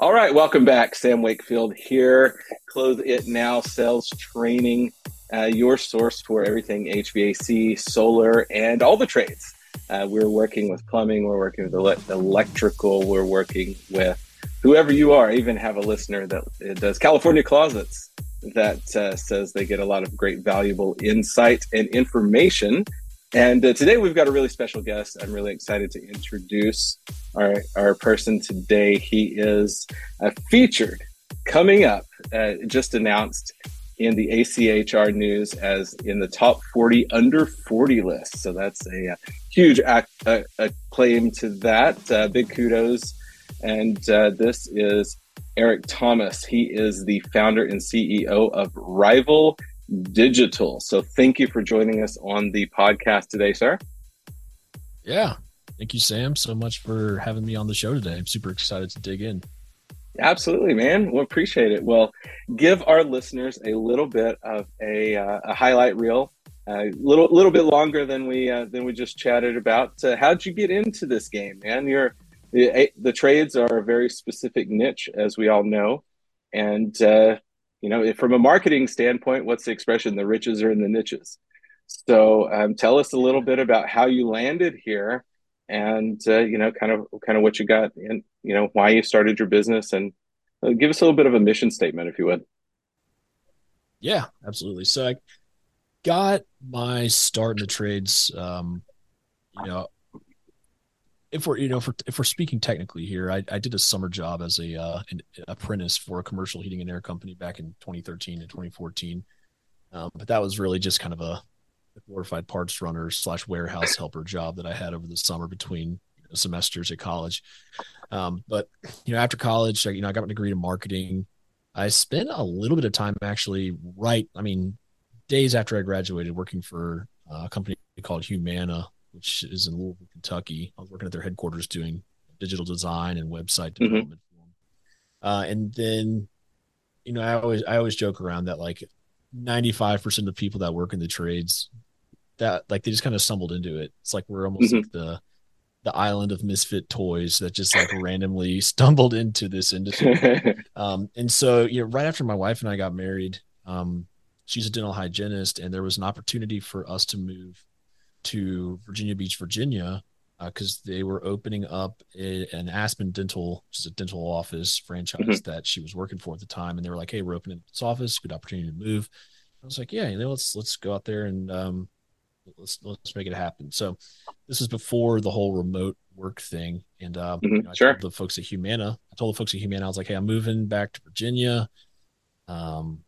All right, welcome back. Sam Wakefield here. Close It Now Sales Training, uh, your source for everything HVAC, solar, and all the trades. Uh, we're working with plumbing, we're working with ele- electrical, we're working with whoever you are. I even have a listener that does California closets that uh, says they get a lot of great, valuable insight and information and uh, today we've got a really special guest. I'm really excited to introduce our, our person today. He is uh, featured coming up, uh, just announced in the ACHR news as in the top 40 under 40 list. So that's a, a uh, huge ac- claim to that. Uh, big kudos. And uh, this is Eric Thomas. He is the founder and CEO of Rival Digital. So thank you for joining us on the podcast today, sir. Yeah. Thank you, Sam, so much for having me on the show today. I'm super excited to dig in. Absolutely, man. We'll appreciate it. Well, give our listeners a little bit of a, uh, a highlight reel, a little little bit longer than we uh, than we just chatted about. Uh, how'd you get into this game, man? You're the, the trades are a very specific niche, as we all know, and uh, you know, from a marketing standpoint, what's the expression? The riches are in the niches. So um, tell us a little bit about how you landed here and, uh, you know, kind of, kind of what you got and, you know, why you started your business and uh, give us a little bit of a mission statement, if you would. Yeah, absolutely. So I got my start in the trades, um, you know, if we're you know if we're, if we're speaking technically here, I, I did a summer job as a uh, an apprentice for a commercial heating and air company back in 2013 and 2014. Um, but that was really just kind of a glorified parts runner slash warehouse helper job that I had over the summer between semesters at college. Um, but you know, after college, you know, I got my degree in marketing. I spent a little bit of time actually, right? I mean, days after I graduated, working for a company called Humana, which is in Louisville, Kentucky. I was working at their headquarters doing digital design and website mm-hmm. development. Mm-hmm. Uh, and then, you know, I always I always joke around that like ninety five percent of the people that work in the trades that like they just kind of stumbled into it. It's like we're almost mm-hmm. like the the island of misfit toys that just like randomly stumbled into this industry. um, and so, you know, right after my wife and I got married, um, she's a dental hygienist, and there was an opportunity for us to move to Virginia Beach, Virginia, because uh, they were opening up a, an Aspen Dental, which is a dental office franchise mm-hmm. that she was working for at the time, and they were like, "Hey, we're opening this office. Good opportunity to move." I was like, "Yeah, you know, let's let's go out there and um, let's let's make it happen." So this is before the whole remote work thing, and uh, mm-hmm. you know, I sure. told the folks at Humana, I told the folks at Humana, I was like, "Hey, I'm moving back to Virginia." Um,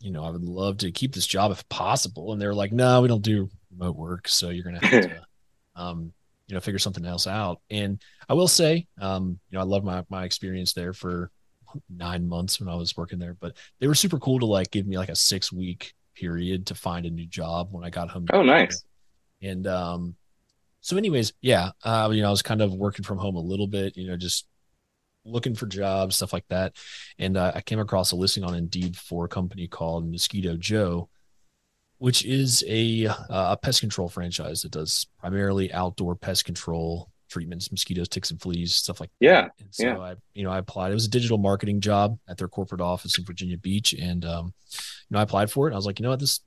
you know, I would love to keep this job if possible. And they were like, no, we don't do remote work, so you're gonna have to, um, you know, figure something else out. And I will say, um, you know, I love my my experience there for nine months when I was working there, but they were super cool to like give me like a six week period to find a new job when I got home. Oh, nice. And um, so, anyways, yeah, uh, you know, I was kind of working from home a little bit, you know, just looking for jobs, stuff like that. And uh, I came across a listing on Indeed for a company called Mosquito Joe, which is a uh, a pest control franchise that does primarily outdoor pest control treatments, mosquitoes, ticks, and fleas, stuff like yeah, that. And so yeah. I, you know, I applied. It was a digital marketing job at their corporate office in Virginia Beach, and um, you know, I applied for it. I was like, you know what, this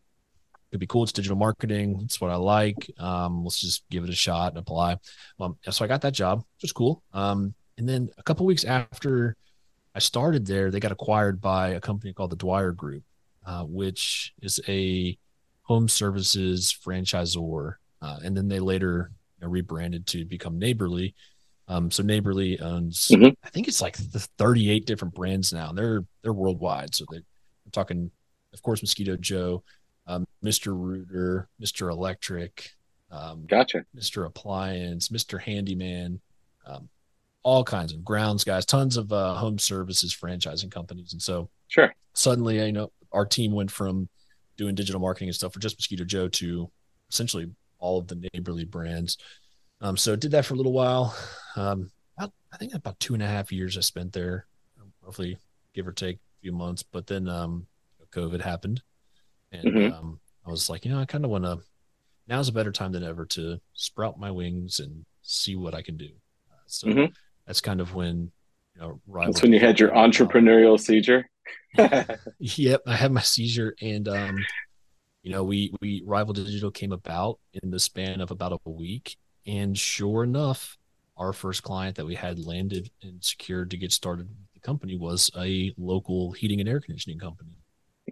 could be cool. It's digital marketing. It's what I like. Um, let's just give it a shot and apply. Um, so I got that job, which was cool. Um, and then a couple weeks after I started there, they got acquired by a company called the Dwyer Group, uh, which is a home services franchisor. Uh, and then they later know, rebranded to become Neighborly. Um, so Neighborly owns, mm-hmm. I think it's like the 38 different brands now. They're they're worldwide. So they're, we're talking, of course, Mosquito Joe, um, Mr. Rooter, Mr. Electric, um, gotcha, Mr. Appliance, Mr. Handyman, um, all kinds of grounds guys, tons of uh, home services franchising companies, and so sure. Suddenly, you know, our team went from doing digital marketing and stuff for just Mosquito Joe to essentially all of the neighborly brands. Um, so did that for a little while. Um, about, I think about two and a half years I spent there, roughly give or take a few months. But then um, COVID happened, and mm-hmm. um, I was like, you know, I kind of want to. Now's a better time than ever to sprout my wings and see what I can do. Uh, so mm-hmm. that's kind of when you know. That's when you had your entrepreneurial seizure. yep, I had my seizure, and um, you know, we we Rival Digital came about in the span of about a week, and sure enough, our first client that we had landed and secured to get started with the company was a local heating and air conditioning company.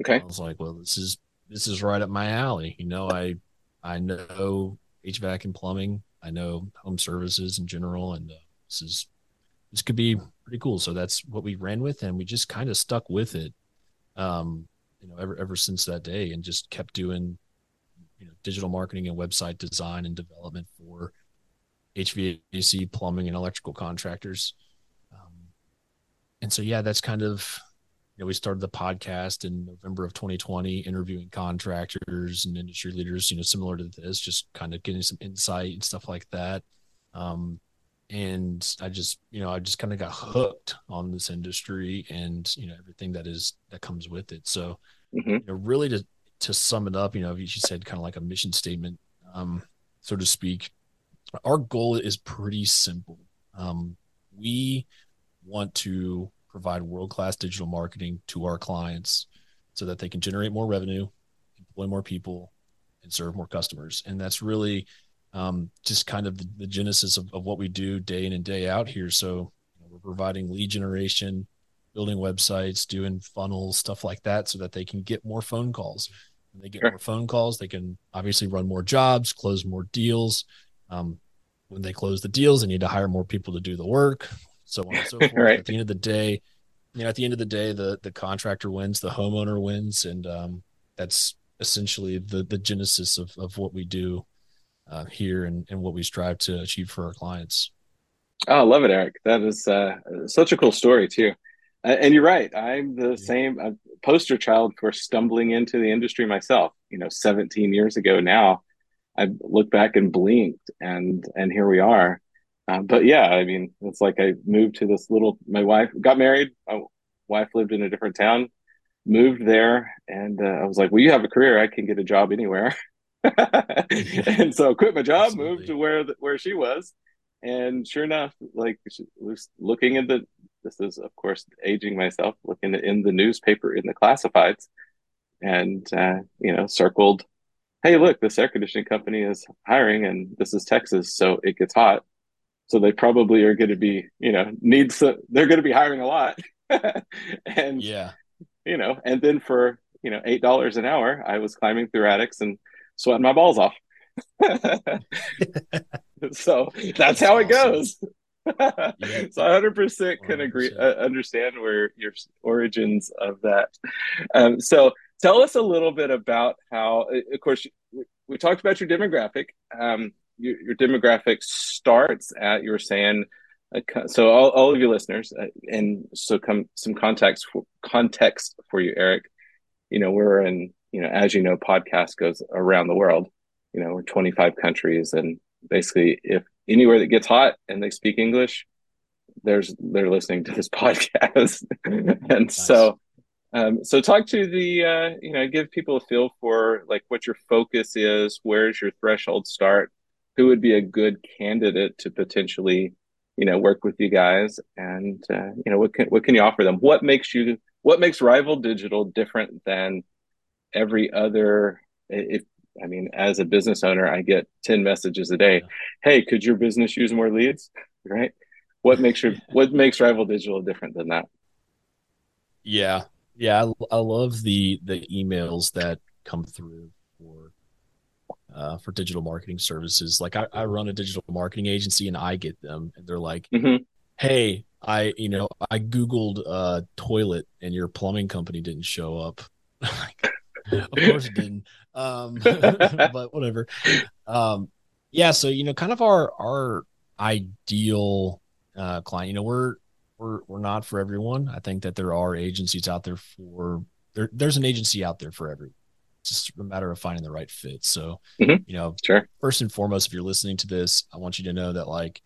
Okay. I was like, well, this is this is right up my alley. You know, I I know HVAC and plumbing. I know home services in general, and uh, this is this could be pretty cool. So that's what we ran with, and we just kind of stuck with it. Um, you know, ever ever since that day, and just kept doing, you know, digital marketing and website design and development for HVAC, plumbing, and electrical contractors. Um, and so, yeah, that's kind of, you know, we started the podcast in November of 2020, interviewing contractors and industry leaders, you know, similar to this, just kind of getting some insight and stuff like that. Um, and I just, you know, I just kind of got hooked on this industry and, you know, everything that is, that comes with it. So, mm-hmm. you know, really to, to sum it up, you know, you said kind of like a mission statement, um, so to speak, our goal is pretty simple. Um, we want to provide world class digital marketing to our clients so that they can generate more revenue, employ more people, and serve more customers. And that's really um, just kind of the, the genesis of, of, what we do day in and day out here. So you know, we're providing lead generation, building websites, doing funnels, stuff like that, so that they can get more phone calls. When they get sure. more phone calls, they can obviously run more jobs, close more deals, um, when they close the deals, they need to hire more people to do the work, so on and so forth. right. At the end of the day, you know, at the end of the day, the the contractor wins, the homeowner wins, and um, that's essentially the the genesis of of what we do uh, here and and what we strive to achieve for our clients. Oh, I love it, Eric. That is uh, such a cool story too. And you're right. I'm the same uh, poster child for stumbling into the industry myself. You know, 17 years ago now, I looked back and blinked, and and here we are. Uh, but yeah, I mean, it's like I moved to this little. My wife got married. My wife lived in a different town. Moved there, and uh, I was like, "Well, you have a career. I can get a job anywhere." and so I quit my job, Absolutely. moved to where the, where she was, and sure enough, like was looking at the. This is, of course, aging myself. Looking in the newspaper in the classifieds, and uh, you know, circled hey, look, this air conditioning company is hiring and this is Texas, so it gets hot. So they probably are going to be, you know, needs, so, they're going to be hiring a lot. and, yeah, you know, and then for, you know, $8 an hour, I was climbing through attics and sweating my balls off. so that's, that's how awesome. it goes. yeah. So 100% can agree, uh, understand where your origins of that. Um, so tell us a little bit about how, of course, we, we talked about your demographic. Um, your, your, demographic starts at, you were saying, uh, so all, all of your listeners, uh, and so come some context for, context for you, Eric. You know, we're in, you know, as you know, podcast goes around the world. You know, we're 25 countries, and basically, if anywhere that gets hot and they speak English, there's they're listening to this podcast, and nice. so um, so talk to the uh, you know give people a feel for like what your focus is, where's your threshold start, who would be a good candidate to potentially you know work with you guys, and uh, you know what can what can you offer them? What makes you what makes Rival Digital different than every other? If I mean, as a business owner, I get ten messages a day. Hey, could your business use more leads? Right? What makes your what makes Rival Digital different than that? Yeah, yeah, I, I love the the emails that come through for uh, for digital marketing services. Like I, I, run a digital marketing agency and I get them and they're like, mm-hmm. Hey, I, you know, I Googled uh toilet and your plumbing company didn't show up. of course it didn't. Um, but whatever. Um, yeah. So, you know, kind of our, our ideal, uh, client, you know, we're, we're, we're not for everyone. I think that there are agencies out there for there, there's an agency out there for everyone It's just a matter of finding the right fit. So, mm-hmm. you know, sure. First and foremost, if you're listening to this, I want you to know that like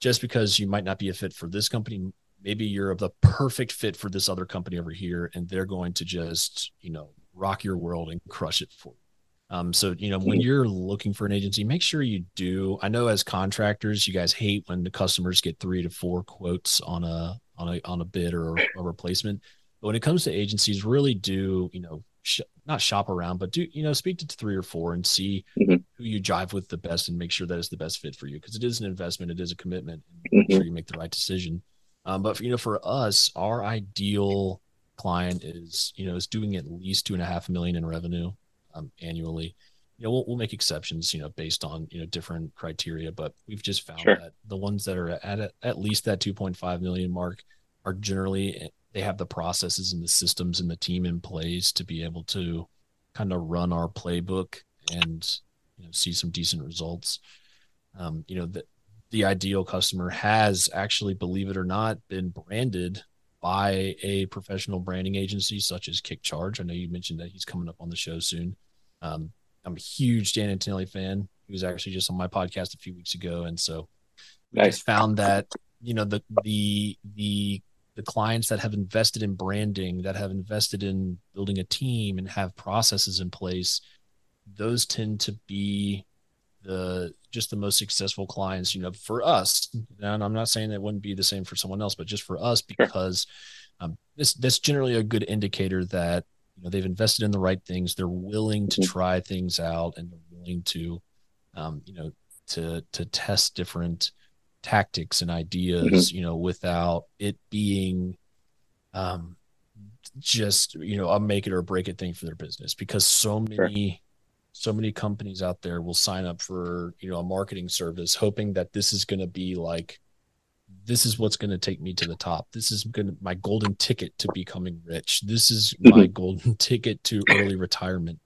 just because you might not be a fit for this company, maybe you're the perfect fit for this other company over here, and they're going to just, you know, rock your world and crush it for you. Um, so you know, when mm-hmm. you're looking for an agency, make sure you do. I know as contractors, you guys hate when the customers get three to four quotes on a on a on a bid or a replacement. But when it comes to agencies, really do you know sh- not shop around, but do you know speak to three or four and see mm-hmm. who you jive with the best and make sure that is the best fit for you because it is an investment, it is a commitment. Mm-hmm. Make sure you make the right decision. Um, but for, you know, for us, our ideal client is you know is doing at least two and a half million in revenue um, annually. You know, we'll, we'll make exceptions, you know, based on you know different criteria, but we've just found sure. that the ones that are at at least that 2.5 million mark are generally they have the processes and the systems and the team in place to be able to kind of run our playbook and you know, see some decent results. Um, you know, the, the ideal customer has actually, believe it or not, been branded by a professional branding agency such as KickCharge. I know you mentioned that he's coming up on the show soon. Um, I'm a huge Dan Antonelli fan. He was actually just on my podcast a few weeks ago, and so we nice. just found that you know the the the the clients that have invested in branding, that have invested in building a team and have processes in place, those tend to be the just the most successful clients, you know, for us. And I'm not saying that wouldn't be the same for someone else, but just for us because um, this that's generally a good indicator that you know they've invested in the right things. They're willing to mm-hmm. try things out and they're willing to, um, you know, to to test different tactics and ideas, mm-hmm. you know, without it being um just, you know, a make it or break it thing for their business because so many sure. So many companies out there will sign up for, you know, a marketing service hoping that this is going to be like this is what's going to take me to the top. This is going to my golden ticket to becoming rich. This is my mm-hmm. golden ticket to early retirement.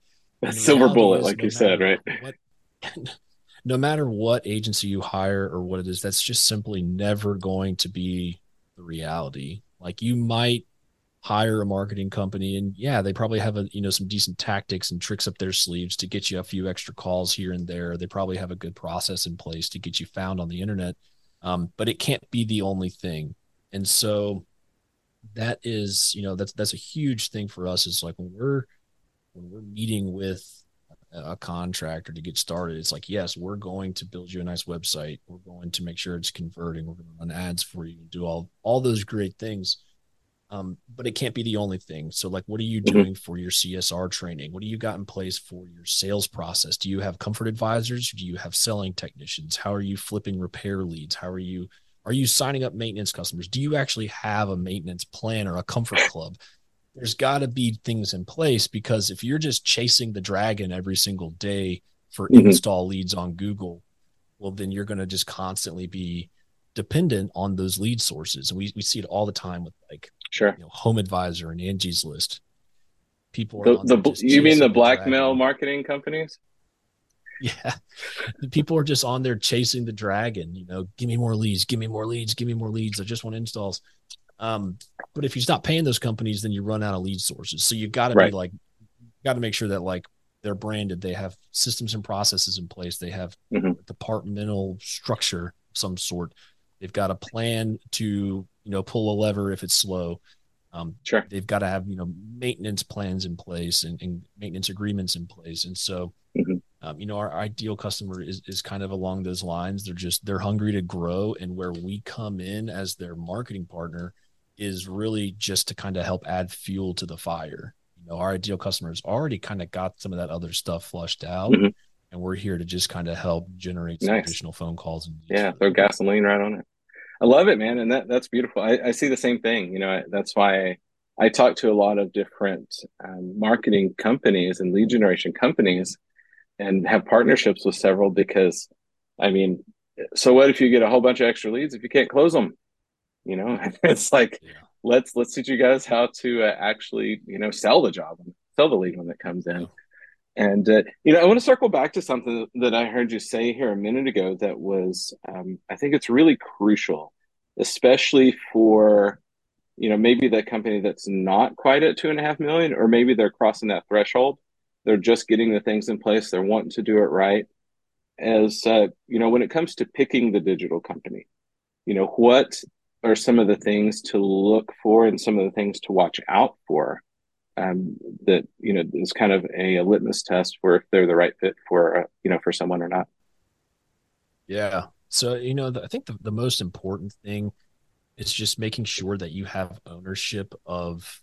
Silver bullet, like no you said, right? What, no matter what agency you hire or what it is, that's just simply never going to be the reality. Like you might hire a marketing company and yeah, they probably have a you know some decent tactics and tricks up their sleeves to get you a few extra calls here and there. They probably have a good process in place to get you found on the internet. Um, but it can't be the only thing. And so that is, you know, that's that's a huge thing for us is like when we're when we're meeting with a contractor to get started, it's like, yes, we're going to build you a nice website. We're going to make sure it's converting. We're going to run ads for you and do all all those great things. Um, but it can't be the only thing. So, like, what are you mm-hmm. doing for your CSR training? What do you got in place for your sales process? Do you have comfort advisors? Do you have selling technicians? How are you flipping repair leads? How are you are you signing up maintenance customers? Do you actually have a maintenance plan or a comfort club? there's got to be things in place because if you're just chasing the dragon every single day for mm-hmm. install leads on Google, well, then you're going to just constantly be dependent on those lead sources. And we, we see it all the time with like, sure, you know, Home Advisor and Angie's List. People the, the you mean the blackmail marketing companies? Yeah. The people are just on there chasing the dragon, you know, give me more leads, give me more leads, give me more leads. I just want installs. Um, but if you stop paying those companies, then you run out of lead sources. So you've got to right. be like, got to make sure that like they're branded, they have systems and processes in place, they have mm-hmm. departmental structure of some sort. They've got a plan to you know pull a lever if it's slow. Um, sure. They've got to have you know maintenance plans in place and, and maintenance agreements in place, and so mm-hmm. um, you know our ideal customer is is kind of along those lines. They're just they're hungry to grow, and where we come in as their marketing partner is really just to kind of help add fuel to the fire. You know, our ideal customers already kind of got some of that other stuff flushed out, mm-hmm. and we're here to just kind of help generate some nice. additional phone calls. And yeah, throw gasoline right on it. I love it, man, and that that's beautiful. I, I see the same thing. You know, I, that's why I, I, talk to a lot of different um, marketing companies and lead generation companies and have partnerships with several because, I mean, so what if you get a whole bunch of extra leads if you can't close them? You know, it's like yeah. let's let's teach you guys how to uh, actually you know sell the job, sell the lead when it comes in. And uh, you know, I want to circle back to something that I heard you say here a minute ago. That was, um, I think it's really crucial, especially for you know maybe that company that's not quite at two and a half million, or maybe they're crossing that threshold. They're just getting the things in place. They're wanting to do it right. As uh, you know, when it comes to picking the digital company, you know what are some of the things to look for and some of the things to watch out for um, that you know is kind of a, a, litmus test for if they're the right fit for uh, you know for someone or not. Yeah. So you know, the, I think the, the most important thing is just making sure that you have ownership of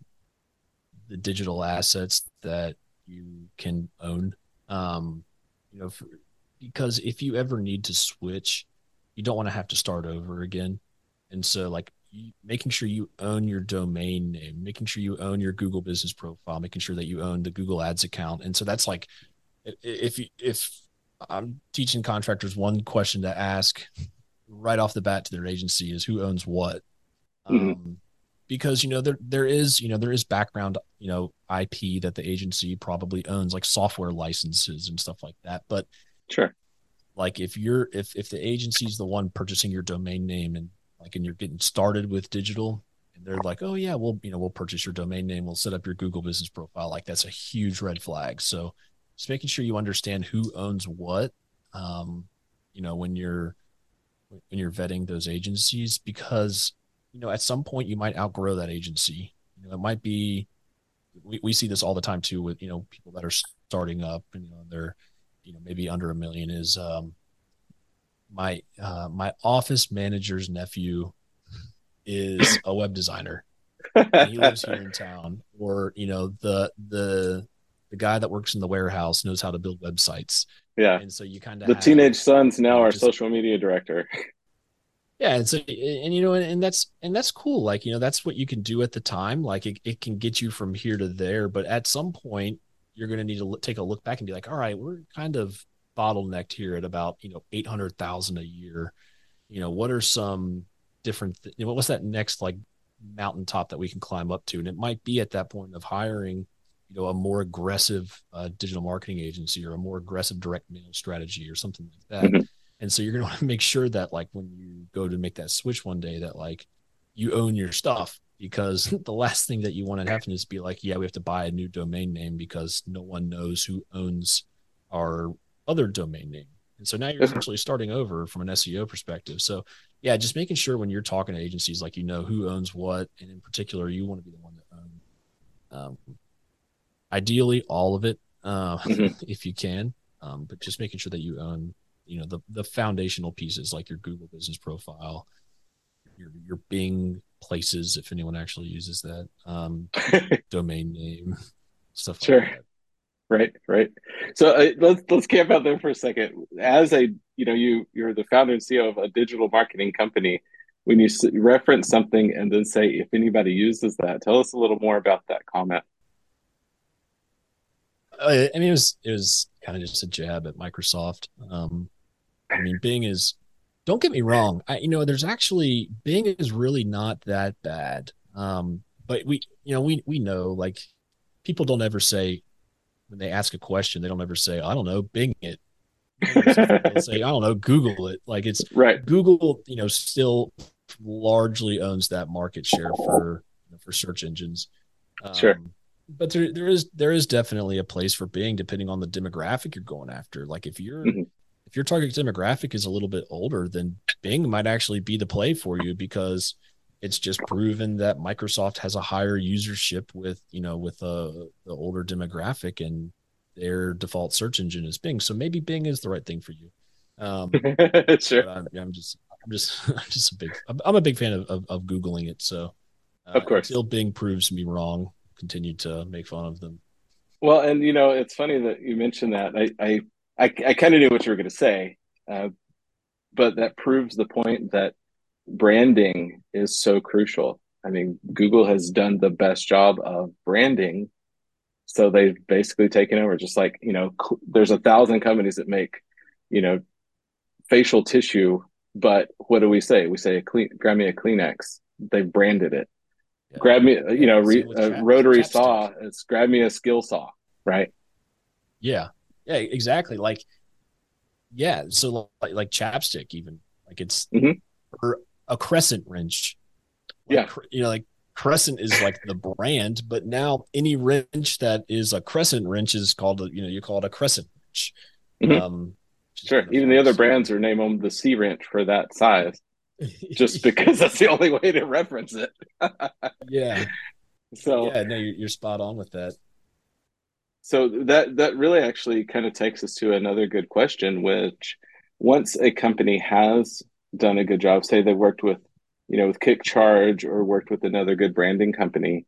the digital assets that you can own. Um, you know, for, because if you ever need to switch, you don't want to have to start over again. And so, like, making sure you own your domain name, making sure you own your Google business profile, making sure that you own the Google Ads account. And so that's like if you, if I'm teaching contractors one question to ask right off the bat to their agency is who owns what. Mm-hmm. Um, because you know there there is you know there is background you know IP that the agency probably owns like software licenses and stuff like that. But sure, like if you're if if the agency is the one purchasing your domain name and like and you're getting started with digital and they're like oh yeah we'll you know we'll purchase your domain name we'll set up your google business profile like that's a huge red flag. So just making sure you understand who owns what um you know when you're when you're vetting those agencies because you know at some point you might outgrow that agency. You know it might be we, we see this all the time too with you know people that are starting up and you know they're you know maybe under a million is um my uh, my office manager's nephew is a web designer. he lives here in town, or you know the the the guy that works in the warehouse knows how to build websites. Yeah, and so you kind of the have, teenage son's now our just, social media director. Yeah, and so and you know, and, and that's and that's cool. Like you know, that's what you can do at the time. Like it, it can get you from here to there, but at some point, you're going to need to take a look back and be like, all right, we're kind of bottlenecked here at about you know eight hundred thousand a year. You know, what are some different? Th- what's that next like mountaintop that we can climb up to? And it might be at that point of hiring, you know, a more aggressive uh, digital marketing agency or a more aggressive direct mail strategy or something like that. Mm-hmm. And so you're going to want to make sure that like when you go to make that switch one day, that like you own your stuff because the last thing that you want to happen is be like, yeah, we have to buy a new domain name because no one knows who owns our other domain name. And so now you're essentially starting over from an SEO perspective. So yeah, just making sure when you're talking to agencies, like you know who owns what, and in particular, you want to be the one that owns. Um, ideally, all of it, uh, mm-hmm. if you can. Um, but just making sure that you own, you know, the the foundational pieces like your Google Business Profile, your your Bing places, if anyone actually uses that, um, domain name, stuff. Sure. Like right right. So uh, let's let's camp out there for a second. As a you know you you're the founder and ceo of a digital marketing company when you reference something and then say if anybody uses that tell us a little more about that comment. Uh, i mean it was it was kind of just a jab at microsoft. Um i mean bing is don't get me wrong I, you know there's actually bing is really not that bad. Um but we you know we we know like people don't ever say when they ask a question, they don't ever say, I don't know, Bing it. Say, I don't know, Google it. Like it's right. Google, you know, still largely owns that market share for you know, for search engines. Um, sure. But there, there is there is definitely a place for Bing depending on the demographic you're going after. Like if you're mm-hmm. if your target demographic is a little bit older, then Bing might actually be the play for you because it's just proven that Microsoft has a higher usership with you know with uh, the older demographic and their default search engine is Bing. So maybe Bing is the right thing for you. Um, sure. I'm, I'm, just I'm just I'm just a big I'm a big fan of, of, of googling it. So uh, of course, until Bing proves me wrong, continue to make fun of them. Well, and you know it's funny that you mentioned that. I I I, I kind of knew what you were going to say, uh, but that proves the point that branding is so crucial. I mean, Google has done the best job of branding So they've basically taken over. Just like you know, cl- there's a thousand companies that make you know facial tissue, but what do we say? We say a clean, grab me a Kleenex. They've branded it. Yeah. Grab me, you know, re, a rotary chapstick. saw. It's grab me a skill saw, right? Yeah, yeah, exactly. Like, yeah, so like, like chapstick, even like it's mm-hmm. A crescent wrench. Like, yeah, you know, like Crescent is like the brand, but now any wrench that is a Crescent wrench is called a, you know you call it a Crescent wrench. Mm-hmm. Um, sure. Even the other brands are name them the C wrench for that size, just because that's the only way to reference it. yeah. So yeah, no, you're, you're spot on with that. So that that really actually kind of takes us to another good question, which once a company has done a good job, say they worked with you know, with KickCharge or worked with another good branding company.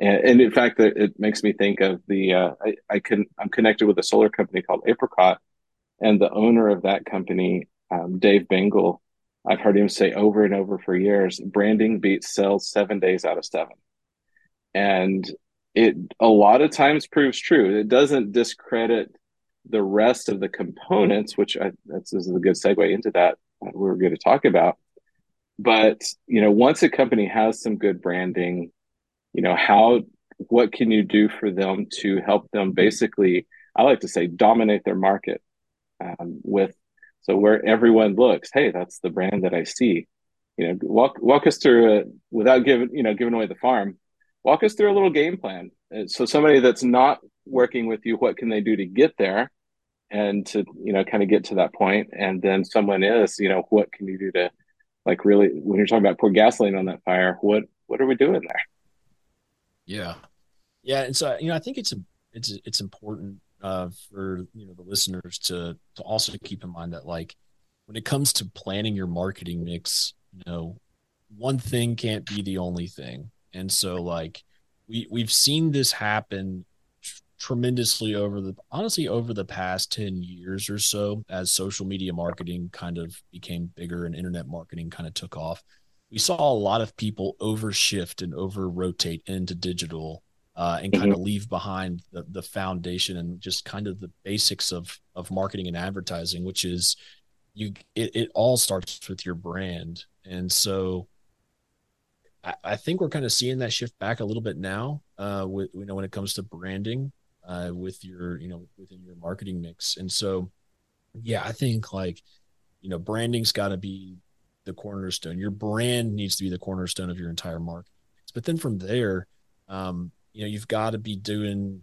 And, and in fact, it, it, makes me think of the uh, I, I can I'm connected with a solar company called Apricot, and the owner of that company, um, Dave Bengal. I've heard him say over and over for years, branding beats sales seven days out of seven, and it a lot of times proves true. It doesn't discredit the rest of the components, which I, that's this is a good segue into that we're going to talk about. But you know once a company has some good branding you know how what can you do for them to help them basically i like to say dominate their market um, with so where everyone looks hey that's the brand that i see. You know walk walk us through without giving you know giving away the farm. Walk us through a little game plan. So somebody that's not working with you what can they do to get there and to you know kind of get to that point. And then someone is you know what can you do to like really when you're talking about pour gasoline on that fire what what are we doing there? Yeah. Yeah and so you know i think it's it's it's important uh, for you know the listeners to to also keep in mind that like when it comes to planning your marketing mix you know one thing can't be the only thing. And so like we we've seen this happen tremendously over the honestly over the past 10 years or so as social media marketing kind of became bigger and internet marketing kind of took off we saw a lot of people overshift and over rotate into digital uh, and kind mm-hmm. of leave behind the, the foundation and just kind of the basics of of marketing and advertising which is you it, it all starts with your brand and so I, I think we're kind of seeing that shift back a little bit now uh, with you know when it comes to branding uh, with your you know within your marketing mix. And so yeah i think like you know branding's got to be the cornerstone. Your brand needs to be the cornerstone of your entire market but then from there um you know you've got to be doing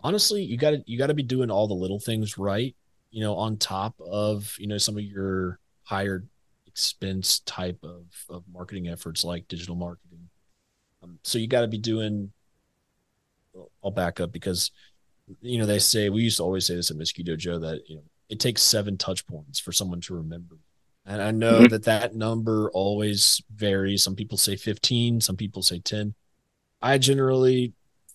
honestly you got to you got to be doing all the little things right you know on top of you know some of your higher expense type of of marketing efforts like digital marketing. Um, so you got to be doing I'll back up because you know they say we used to always say this at Mosquito Joe that you know it takes seven touch points for someone to remember. And I know mm-hmm. that that number always varies. Some people say 15, some people say 10. I generally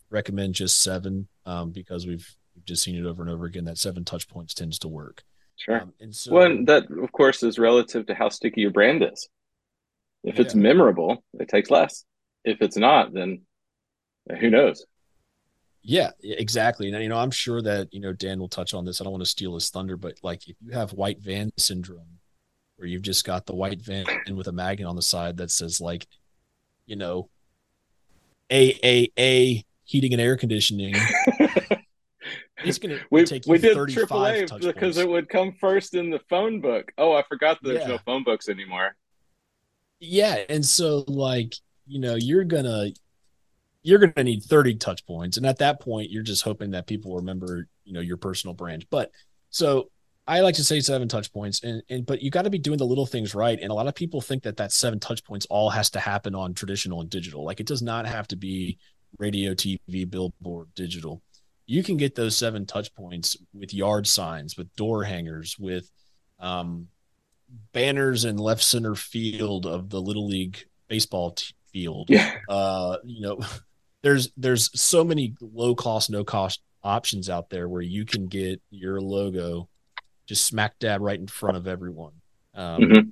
recommend just seven um, because we've, we've just seen it over and over again that seven touch points tends to work. Sure. Um, and so, well, that of course is relative to how sticky your brand is. If yeah. it's memorable, it takes less. If it's not, then who knows? Yeah, exactly. And you know, I'm sure that you know Dan will touch on this. I don't want to steal his thunder, but like if you have white van syndrome, where you've just got the white van and with a magnet on the side that says like, you know, AAA heating and air conditioning. it's gonna we, take you we did AAA because points. it would come first in the phone book. Oh, I forgot there's yeah. no phone books anymore. Yeah, and so like you know you're gonna you're going to need 30 touch points and at that point you're just hoping that people remember you know your personal brand. But so i like to say seven touch points and, and but you got to be doing the little things right and a lot of people think that that seven touch points all has to happen on traditional and digital. Like it does not have to be radio tv billboard digital. You can get those seven touch points with yard signs with door hangers with um, banners in left center field of the little league baseball t- field. Yeah. Uh you know there's there's so many low cost, no cost options out there where you can get your logo just smack dab right in front of everyone. Um, mm-hmm.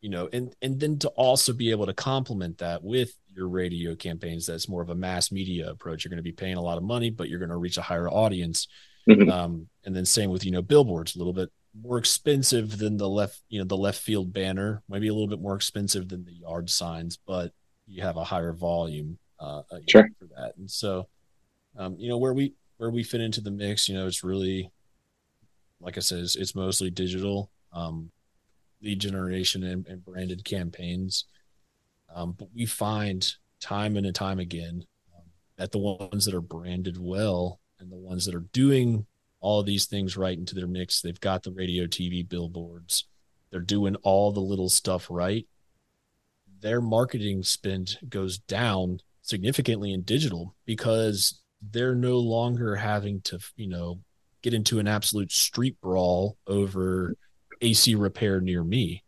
You know, and and then to also be able to complement that with your radio campaigns that's more of a mass media approach. You're going to be paying a lot of money, but you're going to reach a higher audience. Mm-hmm. Um, and then same with you know billboards, a little bit more expensive than the left you know the left field banner, maybe a little bit more expensive than the yard signs, but you have a higher volume uh, sure. for that. And so, um, you know where we where we fit into the mix, you know, it's really like I said, it's, it's mostly digital. Um, lead generation and, and branded campaigns. Um, but we find time and time again um, that the ones that are branded well and the ones that are doing all these things right into their mix, they've got the radio, TV, billboards, they're doing all the little stuff right. Their marketing spend goes down significantly in digital because they're no longer having to, you know, get into an absolute street brawl over AC repair near me.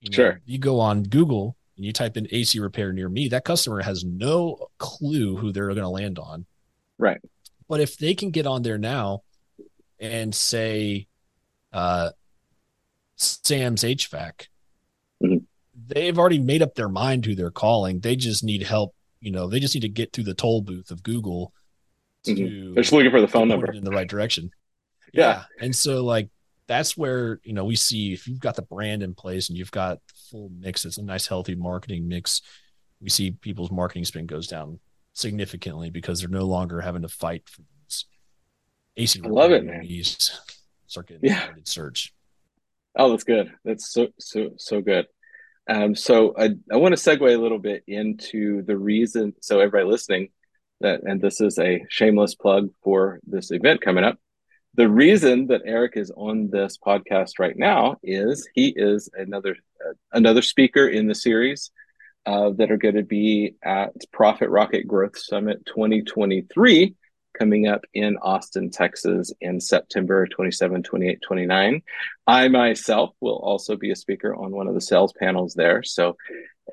You know, sure. You go on Google and you type in AC repair near me, that customer has no clue who they're going to land on. Right. But if they can get on there now and say, uh, Sam's HVAC, mm-hmm. they've already made up their mind who they're calling. They just need help. You know, they just need to get through the toll booth of Google. Mm-hmm. They're just looking for the phone number in the right direction. Yeah. yeah. And so, like, that's where you know we see if you've got the brand in place and you've got the full mix it's a nice healthy marketing mix we see people's marketing spend goes down significantly because they're no longer having to fight for these AC I love it man start getting yeah. search oh that's good that's so so so good um, so I, I want to segue a little bit into the reason so everybody listening that and this is a shameless plug for this event coming up. The reason that Eric is on this podcast right now is he is another uh, another speaker in the series uh, that are going to be at Profit Rocket Growth Summit 2023 coming up in Austin, Texas in September 27, 28, 29. I myself will also be a speaker on one of the sales panels there. So,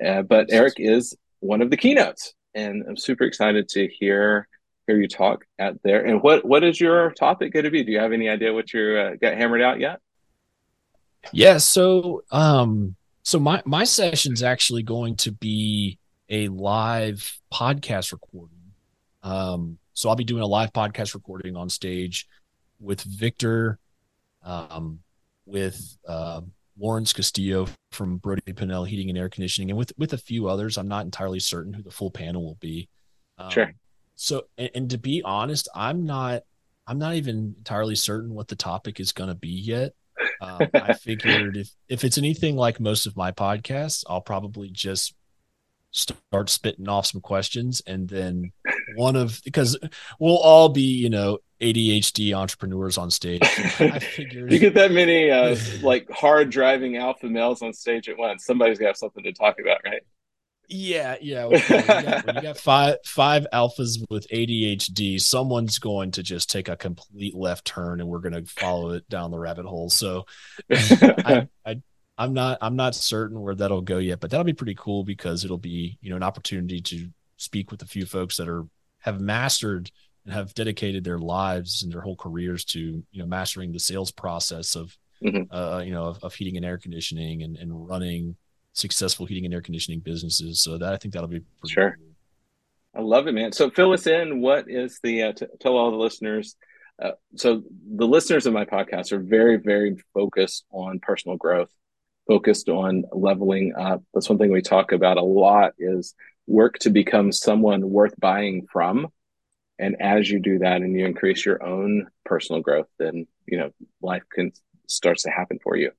uh, but Eric is one of the keynotes, and I'm super excited to hear hear you talk at there. And what what is your topic going to be? Do you have any idea what you're uh, got hammered out yet? Yeah, so um so my my session's actually going to be a live podcast recording. Um so I'll be doing a live podcast recording on stage with Victor um with uh, Lawrence Castillo from Brody Pennell Heating and Air Conditioning and with with a few others. I'm not entirely certain who the full panel will be. Um, sure. So, and, and to be honest, I'm not, I'm not even entirely certain what the topic is going to be yet. Um, I figured if if it's anything like most of my podcasts, I'll probably just start spitting off some questions, and then one of because we'll all be you know ADHD entrepreneurs on stage. You get that many uh, like hard driving alpha males on stage at once. Somebody's got something to talk about, right? Yeah, yeah. When you, got, when you got five five alphas with ADHD, someone's going to just take a complete left turn, and we're going to follow it down the rabbit hole. So, I, I I'm not I'm not certain where that'll go yet, but that'll be pretty cool because it'll be you know an opportunity to speak with a few folks that are have mastered and have dedicated their lives and their whole careers to you know mastering the sales process of mm-hmm. uh, you know of, of, heating and air conditioning and, and running successful heating and air conditioning businesses. So that I think that'll be sure. Cool. I love it, man. So fill us in. What is the uh, t- tell all the listeners? Uh, so the listeners of my podcast are very, very focused on personal growth, focused on leveling up. That's one thing we talk about a lot is work to become someone worth buying from. And as you do that and you increase your own personal growth, then you know life can starts to happen for you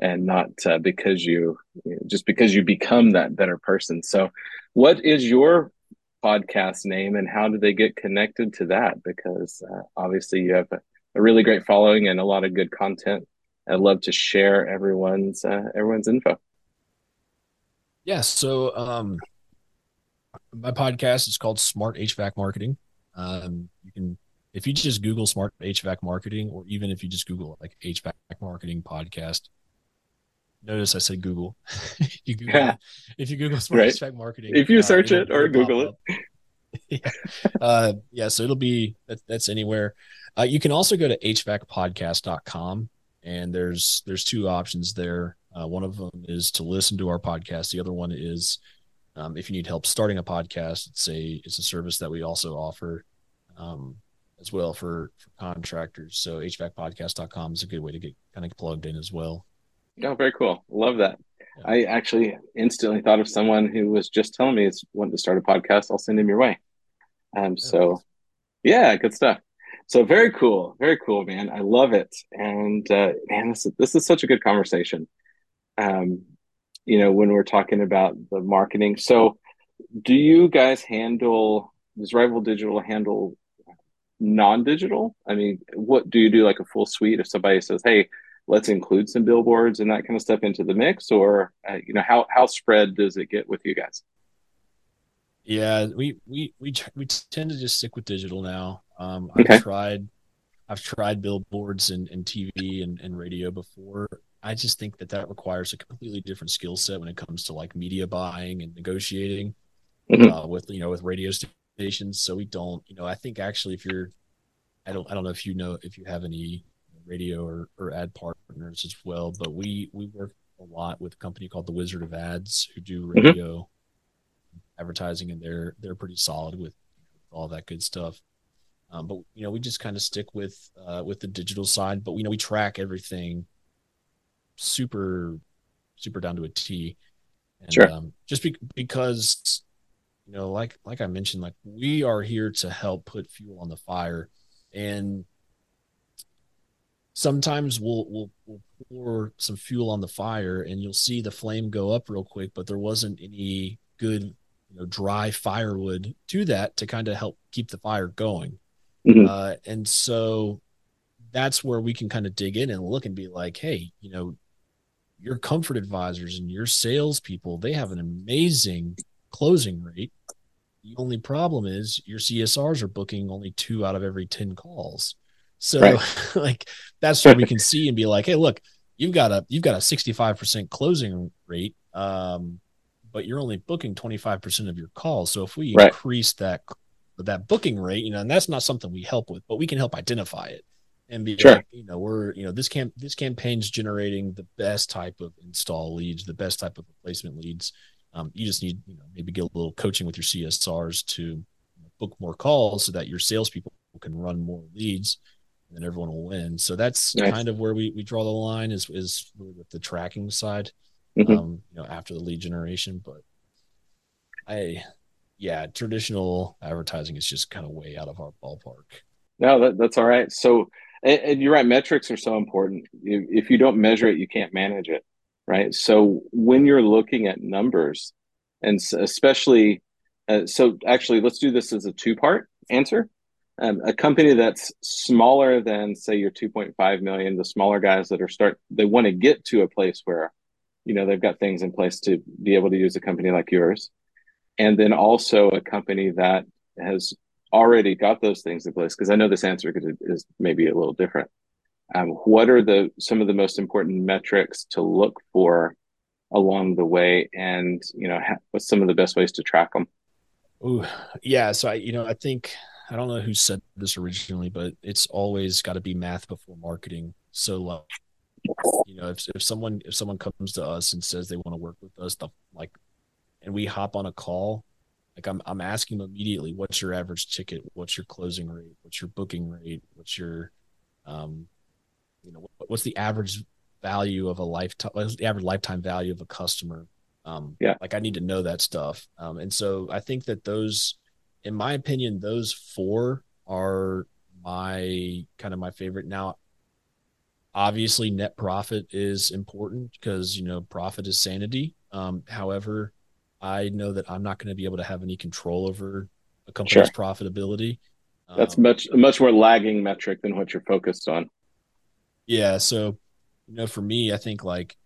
and not uh, because you, you know, just because you become that better person. So, what is your podcast name, and how do they get connected to that? Because uh, obviously, you have a, a, really great following and a lot of good content. I'd love to share everyone's uh, everyone's info. Yeah. So, um, my podcast is called Smart HVAC Marketing. Um, you can if you just Google Smart HVAC Marketing, or even if you just Google like HVAC Marketing Podcast, Notice I said Google. you Google if you Google smart right. HVAC marketing. If you uh, search it or Google it. yeah. Uh, yeah, so it'll be that, that's anywhere. Uh, you can also go to hvacpodcast.com and there's there's two options there. Uh, one of them is to listen to our podcast. The other one is Um, if you need help starting a podcast, it's a it's a service that we also offer um, as well for, for contractors. So HVACpodcast.com is a good way to get kind of plugged in as well. Oh, very cool. Love that. Yeah. I actually instantly thought of someone who was just telling me it's wanting to start a podcast. I'll send him your way. Um, so yeah, good stuff. So very cool, very cool, man. I love it. And uh, man, this is, this is such a good conversation. Um, you know, when we're talking about the marketing. So, do you guys handle? Does Rival Digital handle non-digital? I mean, what do you do? Like a full suite? If somebody says, "Hey, let's include some billboards and that kind of stuff into the mix," or uh, you know, how how spread does it get with you guys? Yeah, we we we we tend to just stick with digital now. Um, I've tried, I've tried billboards and, and TV and, and radio before. I just think that that requires a completely different skill set when it comes to like media buying and negotiating mm-hmm. uh, with you know with radio stations. So we don't, you know, I think actually if you're, I don't, I don't know if you know if you have any radio or, or ad partners as well, but we we work a lot with a company called the Wizard of Ads who do mm-hmm. radio mm-hmm. advertising, and they're they're pretty solid with all that good stuff. Um, but you know, we just kind of stick with uh, with the digital side. But you know, we track everything super super down to a T. And, sure. Um, just be- because you know, like like I mentioned, like we are here to help put fuel on the fire, and sometimes we'll we'll, we'll pour some fuel on the fire, and you'll see the flame go up real quick, but there wasn't any good you know dry firewood to that to kind of help keep the fire going Mm-hmm. Uh, and so that's where we can kind of dig in and look and be like, hey, you know, your comfort advisors and your salespeople, they have an amazing closing rate. The only problem is your CSRs are booking only two out of every 10 calls. So right. like that's where we can see and be like, hey, look, you've got a you've got a 65% closing rate. Um, but you're only booking 25% of your calls. So if we right. increase that that booking rate, you know, and that's not something we help with, but we can help identify it and be sure. like, you know, we're, you know, this camp, this campaign's generating the best type of install leads, the best type of replacement leads. Um, you just need, you know, maybe get a little coaching with your CSRs to book more calls so that your salespeople can run more leads and then everyone will win. So that's nice. kind of where we, we draw the line is, is really with the tracking side, mm-hmm. um, you know, after the lead generation, but I, yeah, traditional advertising is just kind of way out of our ballpark. No, that, that's all right. So, and, and you're right, metrics are so important. If you don't measure it, you can't manage it, right? So, when you're looking at numbers, and especially, uh, so actually, let's do this as a two part answer. Um, a company that's smaller than say your 2.5 million, the smaller guys that are start, they want to get to a place where, you know, they've got things in place to be able to use a company like yours and then also a company that has already got those things in place because i know this answer is maybe a little different. Um, what are the some of the most important metrics to look for along the way? And you know ha- what's some of the best ways to track them Ooh, yeah so i you know i think i don't know who said this originally but it's always got to be math before marketing. So like you know if, if someone if someone comes to us and says they want to work with us the like and we hop on a call, like I'm I'm asking them immediately, what's your average ticket? What's your closing rate? What's your booking rate? What's your um you know what's the average value of a lifetime what's the average lifetime value of a customer? Um yeah. like I need to know that stuff. Um and so I think that those in my opinion, those four are my kind of my favorite. Now obviously net profit is important because you know profit is sanity um, however I know that I'm not going to be able to have any control over a company's sure. profitability. That's um, much much more lagging metric than what you're focused on. Yeah, so you know, for me, I think like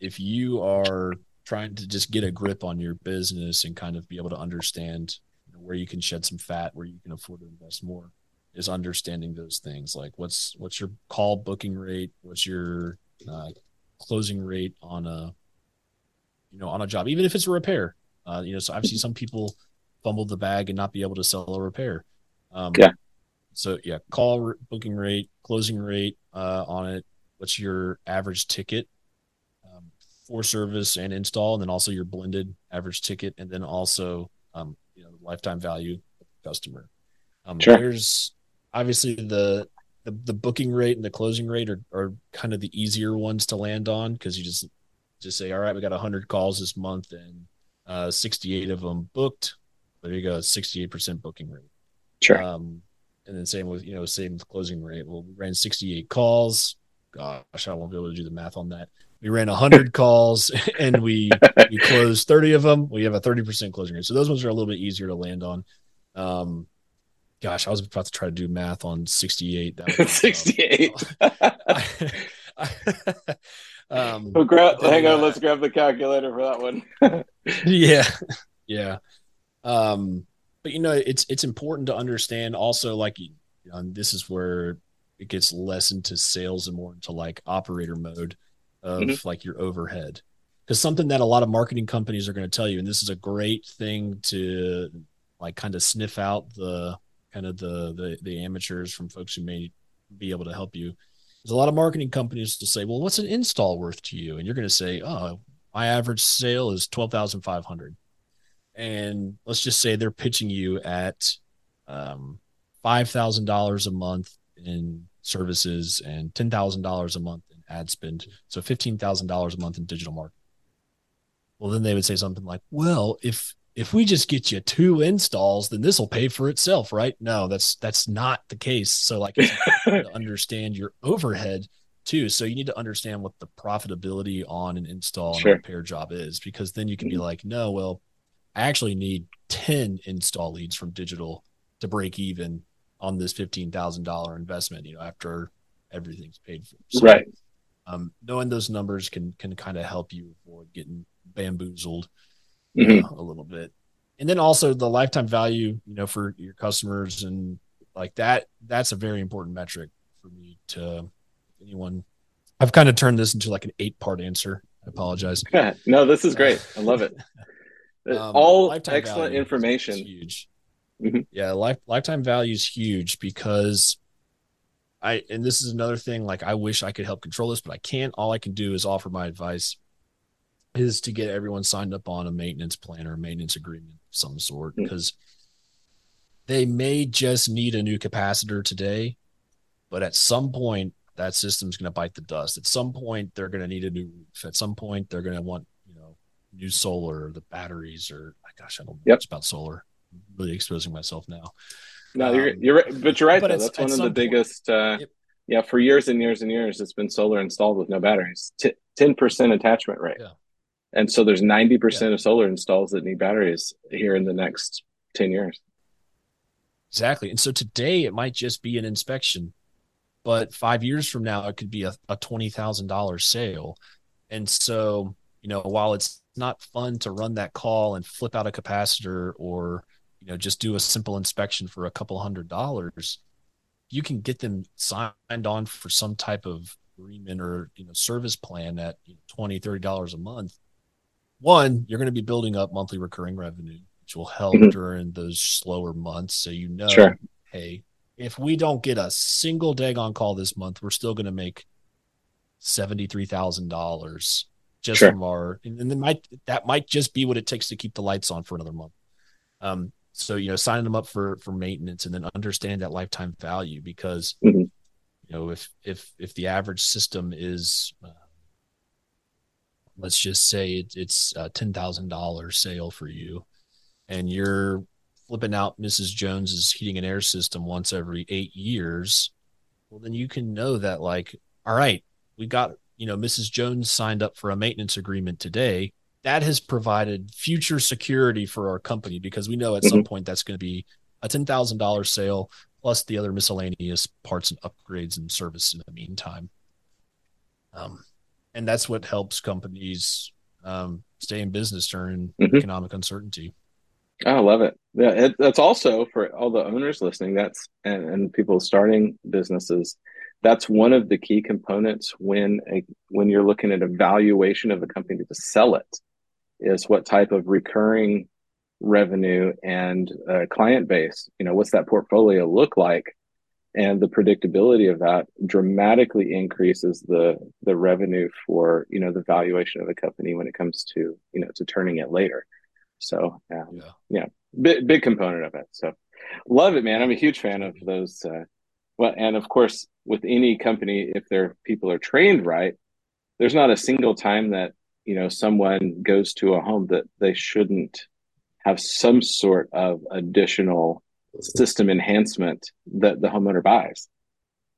if you are trying to just get a grip on your business and kind of be able to understand you know, where you can shed some fat, where you can afford to invest more, is understanding those things. Like what's what's your call booking rate, what's your uh, closing rate on a you know on a job, even if it's a repair. Uh, you know, so I've seen some people fumble the bag and not be able to sell a repair. Um, yeah. So yeah, call booking rate, closing rate uh, on it. What's your average ticket? Um, for service and install, and then also your blended average ticket, and then also um, you know lifetime value customer. Um, sure. There's obviously the, the, the booking rate and the closing rate are, are kind of the easier ones to land on because you just just say, all right, we got 100 calls this month and uh, 68 of them booked. There you go, 68% booking rate. Sure. Um, and then same with you know same with closing rate. Well, we ran 68 calls. Gosh, I won't be able to do the math on that. We ran 100 calls and we we closed 30 of them. We have a 30% closing rate. So those ones are a little bit easier to land on. Um, gosh, I was about to try to do math on 68. That 68. um, well, hang on, let's grab the calculator for that one. yeah, yeah. Um, but you know, it's it's important to understand also, like, you know, this is where it gets less into sales and more into like operator mode of mm-hmm. like your overhead. Because something that a lot of marketing companies are going to tell you, and this is a great thing to like kind of sniff out the kind of the, the the amateurs from folks who may be able to help you. There's a lot of marketing companies to say, well, what's an install worth to you? And you're going to say, oh, my average sale is twelve thousand five hundred, and let's just say they're pitching you at um, five thousand dollars a month in services and ten thousand dollars a month in ad spend, so fifteen thousand dollars a month in digital marketing. Well, then they would say something like, "Well, if if we just get you two installs, then this will pay for itself, right? No, that's that's not the case. So like to understand your overhead too. So you need to understand what the profitability on an install sure. and repair job is, because then you can be mm-hmm. like, no, well, I actually need 10 install leads from digital to break even on this $15,000 investment, you know, after everything's paid for. So, right. Um, knowing those numbers can, can kind of help you avoid getting bamboozled mm-hmm. uh, a little bit. And then also the lifetime value, you know, for your customers and like that, that's a very important metric for me to anyone. I've kind of turned this into like an eight part answer. I apologize. no, this is great. I love it. um, All excellent information. huge. Mm-hmm. Yeah, life, lifetime value is huge because I and this is another thing. Like I wish I could help control this, but I can't. All I can do is offer my advice is to get everyone signed up on a maintenance plan or maintenance agreement of some sort because mm-hmm. they may just need a new capacitor today, but at some point that system's going to bite the dust. At some point they're going to need a new roof. At some point they're going to want you know new solar, the batteries, or gosh, I don't know yep. much about solar. I'm really exposing myself now. No, um, you're you're right, but you're right. But That's one of the point, biggest. Uh. Yeah, for years and years and years, it's been solar installed with no batteries. Ten percent attachment rate. Yeah. And so there's 90% yeah. of solar installs that need batteries here in the next 10 years. Exactly. And so today it might just be an inspection, but five years from now, it could be a, a $20,000 sale. And so, you know, while it's not fun to run that call and flip out a capacitor or, you know, just do a simple inspection for a couple hundred dollars, you can get them signed on for some type of agreement or, you know, service plan at you know, $20, $30 a month one, you're going to be building up monthly recurring revenue, which will help mm-hmm. during those slower months. So you know, sure. hey, if we don't get a single Dagon call this month, we're still going to make seventy three thousand dollars just sure. from our, and then might that might just be what it takes to keep the lights on for another month. Um, so you know, signing them up for for maintenance and then understand that lifetime value because mm-hmm. you know if if if the average system is uh, let's just say it, it's a ten thousand dollar sale for you, and you're flipping out Mrs. Jones's heating and air system once every eight years, well then you can know that like, all right, we got you know Mrs. Jones signed up for a maintenance agreement today. That has provided future security for our company because we know at mm-hmm. some point that's going to be a ten thousand dollar sale plus the other miscellaneous parts and upgrades and service in the meantime. Um, and that's what helps companies um, stay in business during mm-hmm. economic uncertainty. I love it. Yeah, it, that's also for all the owners listening. That's and, and people starting businesses. That's one of the key components when a when you're looking at a valuation of a company to sell it, is what type of recurring revenue and uh, client base. You know, what's that portfolio look like? And the predictability of that dramatically increases the the revenue for you know the valuation of the company when it comes to you know to turning it later. So um, yeah, yeah big, big component of it. So love it man. I'm a huge fan of those uh, well and of course with any company if their people are trained right there's not a single time that you know someone goes to a home that they shouldn't have some sort of additional system enhancement that the homeowner buys.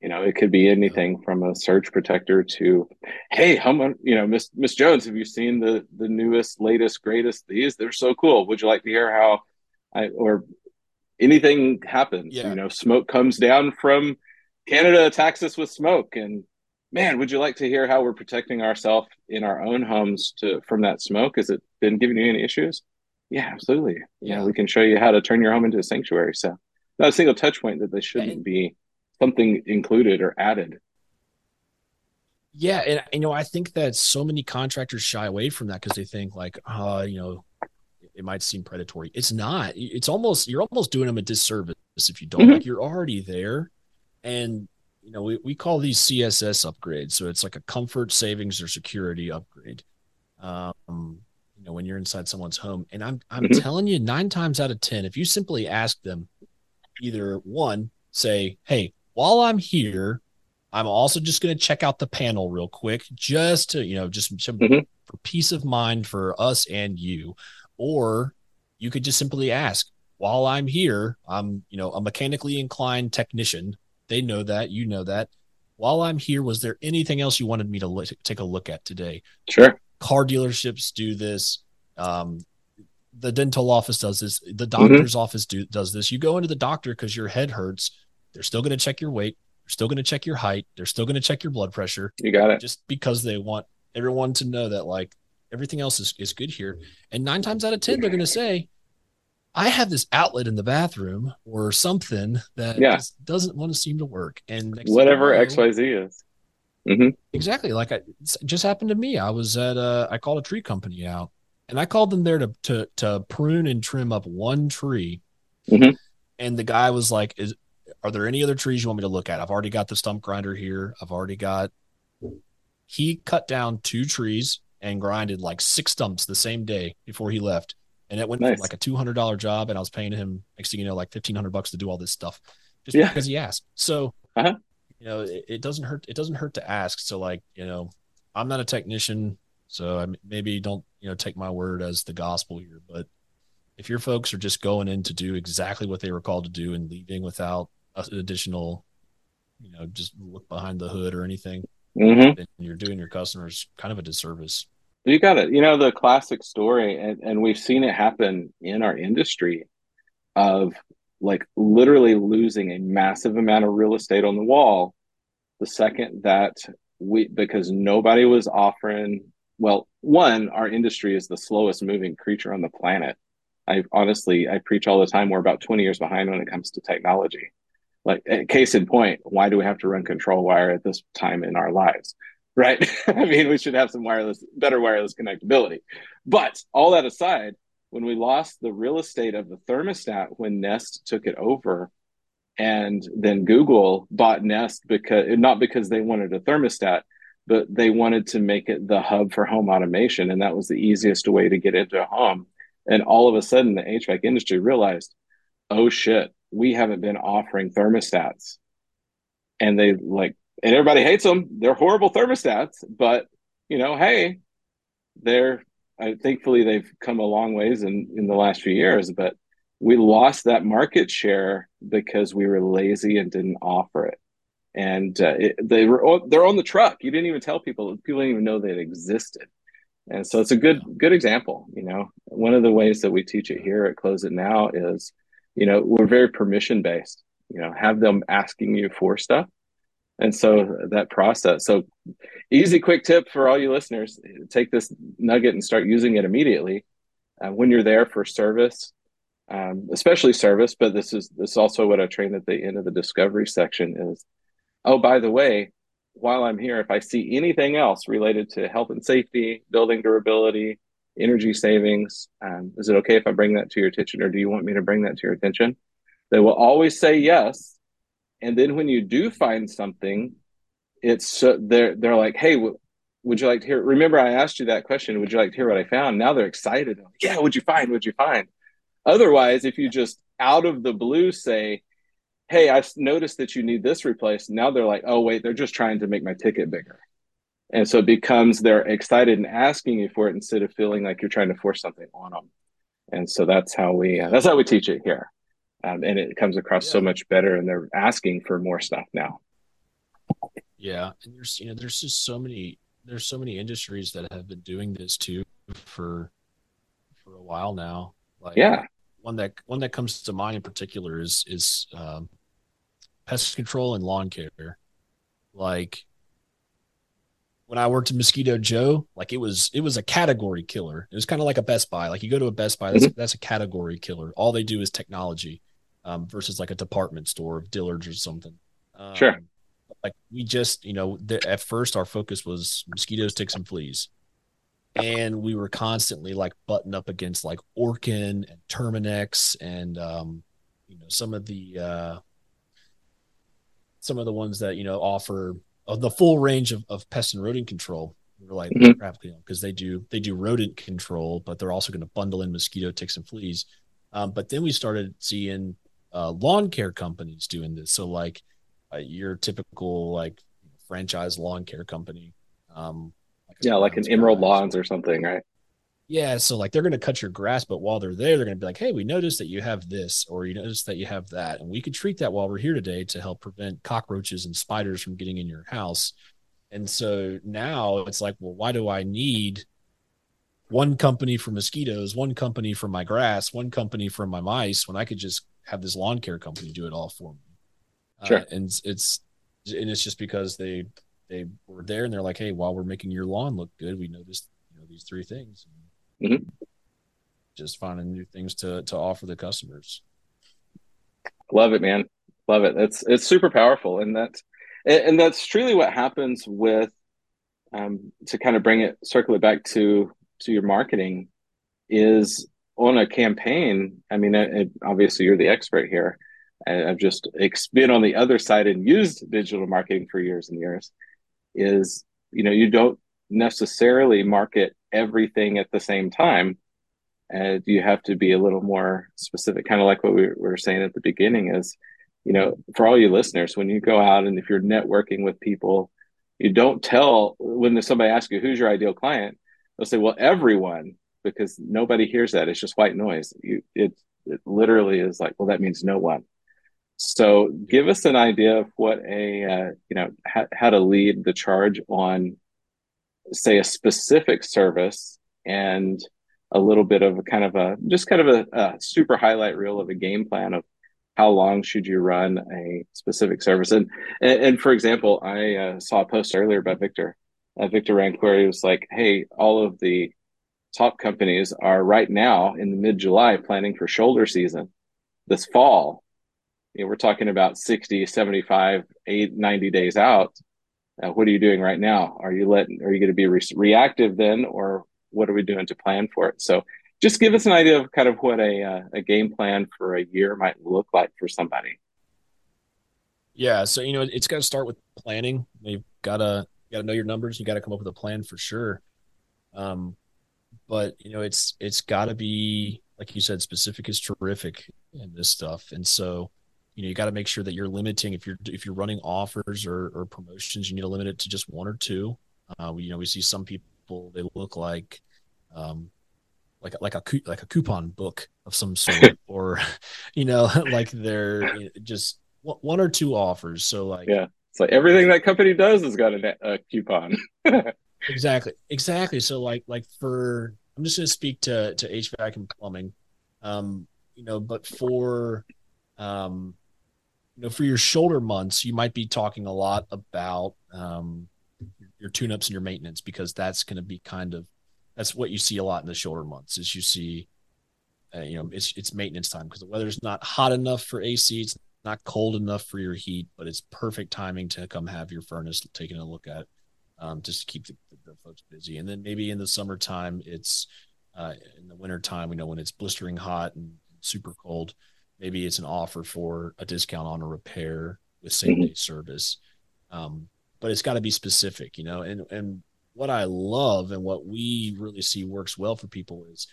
You know, it could be anything from a surge protector to, hey, how you know, Miss Miss Jones, have you seen the the newest, latest, greatest? These they're so cool. Would you like to hear how I or anything happens? Yeah. You know, smoke comes down from Canada attacks us with smoke, and man, would you like to hear how we're protecting ourselves in our own homes to from that smoke? Has it been giving you any issues? Yeah, absolutely. Yeah, we can show you how to turn your home into a sanctuary. So, not a single touch point that they shouldn't and, be something included or added. Yeah, and you know, I think that so many contractors shy away from that because they think like, uh, you know, it might seem predatory. It's not. It's almost you're almost doing them a disservice if you don't. Mm-hmm. Like you're already there, and you know, we, we call these CSS upgrades. So it's like a comfort, savings, or security upgrade. Um, know when you're inside someone's home. And i'm i'm mm-hmm. telling you 9 times out of 10 if you simply ask them either one say hey while i'm here i'm also just going to check out the panel real quick just to you know just mm-hmm. for peace of mind for us and you or you could just simply ask while i'm here i'm you know a mechanically inclined technician. They know that you know that. While i'm here was there anything else you wanted me to look, take a look at today? Sure car dealerships do this. Um, the dental office does this. The doctor's mm-hmm. office do, does this. You go into the doctor because your head hurts. They're still going to check your weight. They're still going to check your height. They're still going to check your blood pressure. You got it. Just because they want everyone to know that like everything else is, is good here. And nine times out of 10, they're going to say, I have this outlet in the bathroom or something that yeah. doesn't want to seem to work. And whatever XYZ is. Mm-hmm. Exactly. Like I, just happened to me. I was at a, I called a tree company out and I called them there to, to, to prune and trim up one tree. Mm-hmm. And the guy was like, is, are there any other trees you want me to look at? I've already got the stump grinder here. I've already got, he cut down two trees and grinded like six stumps the same day before he left. And it went nice. like a $200 job. And I was paying him next thing you know, like 1500 bucks to do all this stuff just yeah. because he asked. So uh-huh you know it, it, doesn't hurt it doesn't hurt to ask. So like you know i'm not a technician so I maybe don't you know take my word as the gospel here but if your folks are just going in to do exactly what they were called to do and leaving without additional you know just look behind the hood or anything mm-hmm. then you're doing your customers kind of a disservice. You got it. You know the classic story and, and we've seen it happen in our industry of like literally losing a massive amount of real estate on the wall the second that we because nobody was offering well one our industry is the slowest moving creature on the planet. I honestly i preach all the time we're about 20 years behind when it comes to technology. Like eh, case in point why do we have to run control wire at this time in our lives right? I mean we should have some wireless better wireless connectability. But all that aside when we lost the real estate of the thermostat when Nest took it over, and then Google bought Nest because not because they wanted a thermostat, but they wanted to make it the hub for home automation, and that was the easiest way to get into a home. And all of a sudden, the HVAC industry realized, oh shit, we haven't been offering thermostats, and they like, and everybody hates them. They're horrible thermostats, but you know, hey, they're I, thankfully they've come a long ways in in the last few years, but we lost that market share because we were lazy and didn't offer it. And uh, it, they were they're on the truck. You didn't even tell people. People didn't even know they existed. And so it's a good good example. You know, one of the ways that we teach it here at Close It Now is, you know, we're very permission based. You know, have them asking you for stuff, and so that process. So easy, quick tip for all you listeners: take this nugget and start using it immediately uh, when you're there for service, um, especially service. But this is this is also what I train at the end of the discovery section is. Oh, by the way, while I'm here, if I see anything else related to health and safety, building durability, energy savings, um, is it okay if I bring that to your attention, or do you want me to bring that to your attention? They will always say yes and then when you do find something, it's so they're they're like, hey, w- would you like to hear? Remember, I asked you that question. Would you like to hear what I found? Now they're excited. Like, yeah, what'd you find? What'd you find? Otherwise, if you just out of the blue say, hey, I noticed that you need this replaced. Now they're like, oh wait, they're just trying to make my ticket bigger. And so it becomes they're excited and asking you for it instead of feeling like you're trying to force something on them. And so that's how we uh, that's how we teach it here, um, and it comes across yeah. so much better. And they're asking for more stuff now. Yeah, and there's you know there's just so many there's so many industries that have been doing this too for for a while now. Like yeah, one that one that comes to mind in particular is is um, pest control and lawn care. Like when I worked at Mosquito Joe, like it was it was a category killer. It was kind of like a Best Buy. Like you go to a Best Buy, that's mm-hmm. that's a category killer. All they do is technology, um, versus like a department store of Dillard's or something. Um, sure. Like we just, you know, the, at first our focus was mosquitoes, ticks, and fleas, and we were constantly like button up against like Orkin and Terminix and um, you know some of the uh, some of the ones that you know offer of the full range of, of pest and rodent control. We're like mm-hmm. crap, you know, because they do they do rodent control, but they're also going to bundle in mosquito, ticks, and fleas. Um, but then we started seeing uh, lawn care companies doing this. So like uh, your typical like franchise lawn care company. Um, like yeah, like an Emerald Lawns or something, right? Yeah, so like they're going to cut your grass, but while they're there, they're going to be like, "Hey, we noticed that you have this, or you noticed that you have that, and we could treat that while we're here today to help prevent cockroaches and spiders from getting in your house." And so now it's like, well, why do I need one company for mosquitoes, one company for my grass, one company for my mice when I could just have this lawn care company do it all for me? Sure. Uh, and it's and it's just because they they were there and they're like, "Hey, while we're making your lawn look good, we noticed you know these three things." Mm-hmm. Just finding new things to to offer the customers. Love it, man. Love it. It's it's super powerful, and that's and that's truly what happens with um, to kind of bring it circle it back to to your marketing is on a campaign. I mean, it, it, obviously you're the expert here. I, I've just been on the other side and used digital marketing for years and years. Is you know you don't necessarily market everything at the same time. Uh, and you have to be a little more specific, kind of like what we were saying at the beginning is, you know, for all you listeners, when you go out and if you're networking with people, you don't tell when somebody asks you, who's your ideal client? They'll say, well, everyone, because nobody hears that. It's just white noise. You, it, it literally is like, well, that means no one. So give us an idea of what a, uh, you know, ha- how to lead the charge on say a specific service and a little bit of a kind of a just kind of a, a, super highlight reel of a game plan of how long should you run a specific service and and, and for example i uh, saw a post earlier about victor uh, victor rancourt was like hey all of the top companies are right now in the mid july planning for shoulder season this fall you know, we're talking about 60 75 8 90 days out uh, what are you doing right now? Are you letting? Are you going to be re- reactive then, or what are we doing to plan for it? So, just give us an idea of kind of what a uh, a game plan for a year might look like for somebody. Yeah, so you know, it's got to start with planning. You've got to got to know your numbers. You got to come up with a plan for sure. Um, but you know, it's it's got to be like you said, specific is terrific in this stuff, and so you know you got to make sure that you're limiting if you're if you're running offers or, or promotions you need to limit it to just one or two. Uh, we, you know we see some people they look like um like like a like a coupon book of some sort or you know like they're just one or two offers. So like yeah. It's like everything that company does has got a, a coupon exactly. Exactly. So like like for i'm just going to speak to to hvac and plumbing. Um you know but for um you know, for your shoulder months, you might be talking a lot about um, your tune-ups and your maintenance because that's going to be kind of that's what you see a lot in the shoulder months. Is you see, uh, you know, it's it's maintenance time because the weather's not hot enough for AC, it's not cold enough for your heat, but it's perfect timing to come have your furnace taken a look at, um, just to keep the, the, folks busy. And then maybe in the summertime, it's uh, in the wintertime, we know when it's blistering hot and super cold maybe it's an offer for a discount on a repair with same day mm-hmm. service. Um, but it's got to be specific, you know. And and what I love and what we really see works well for people is,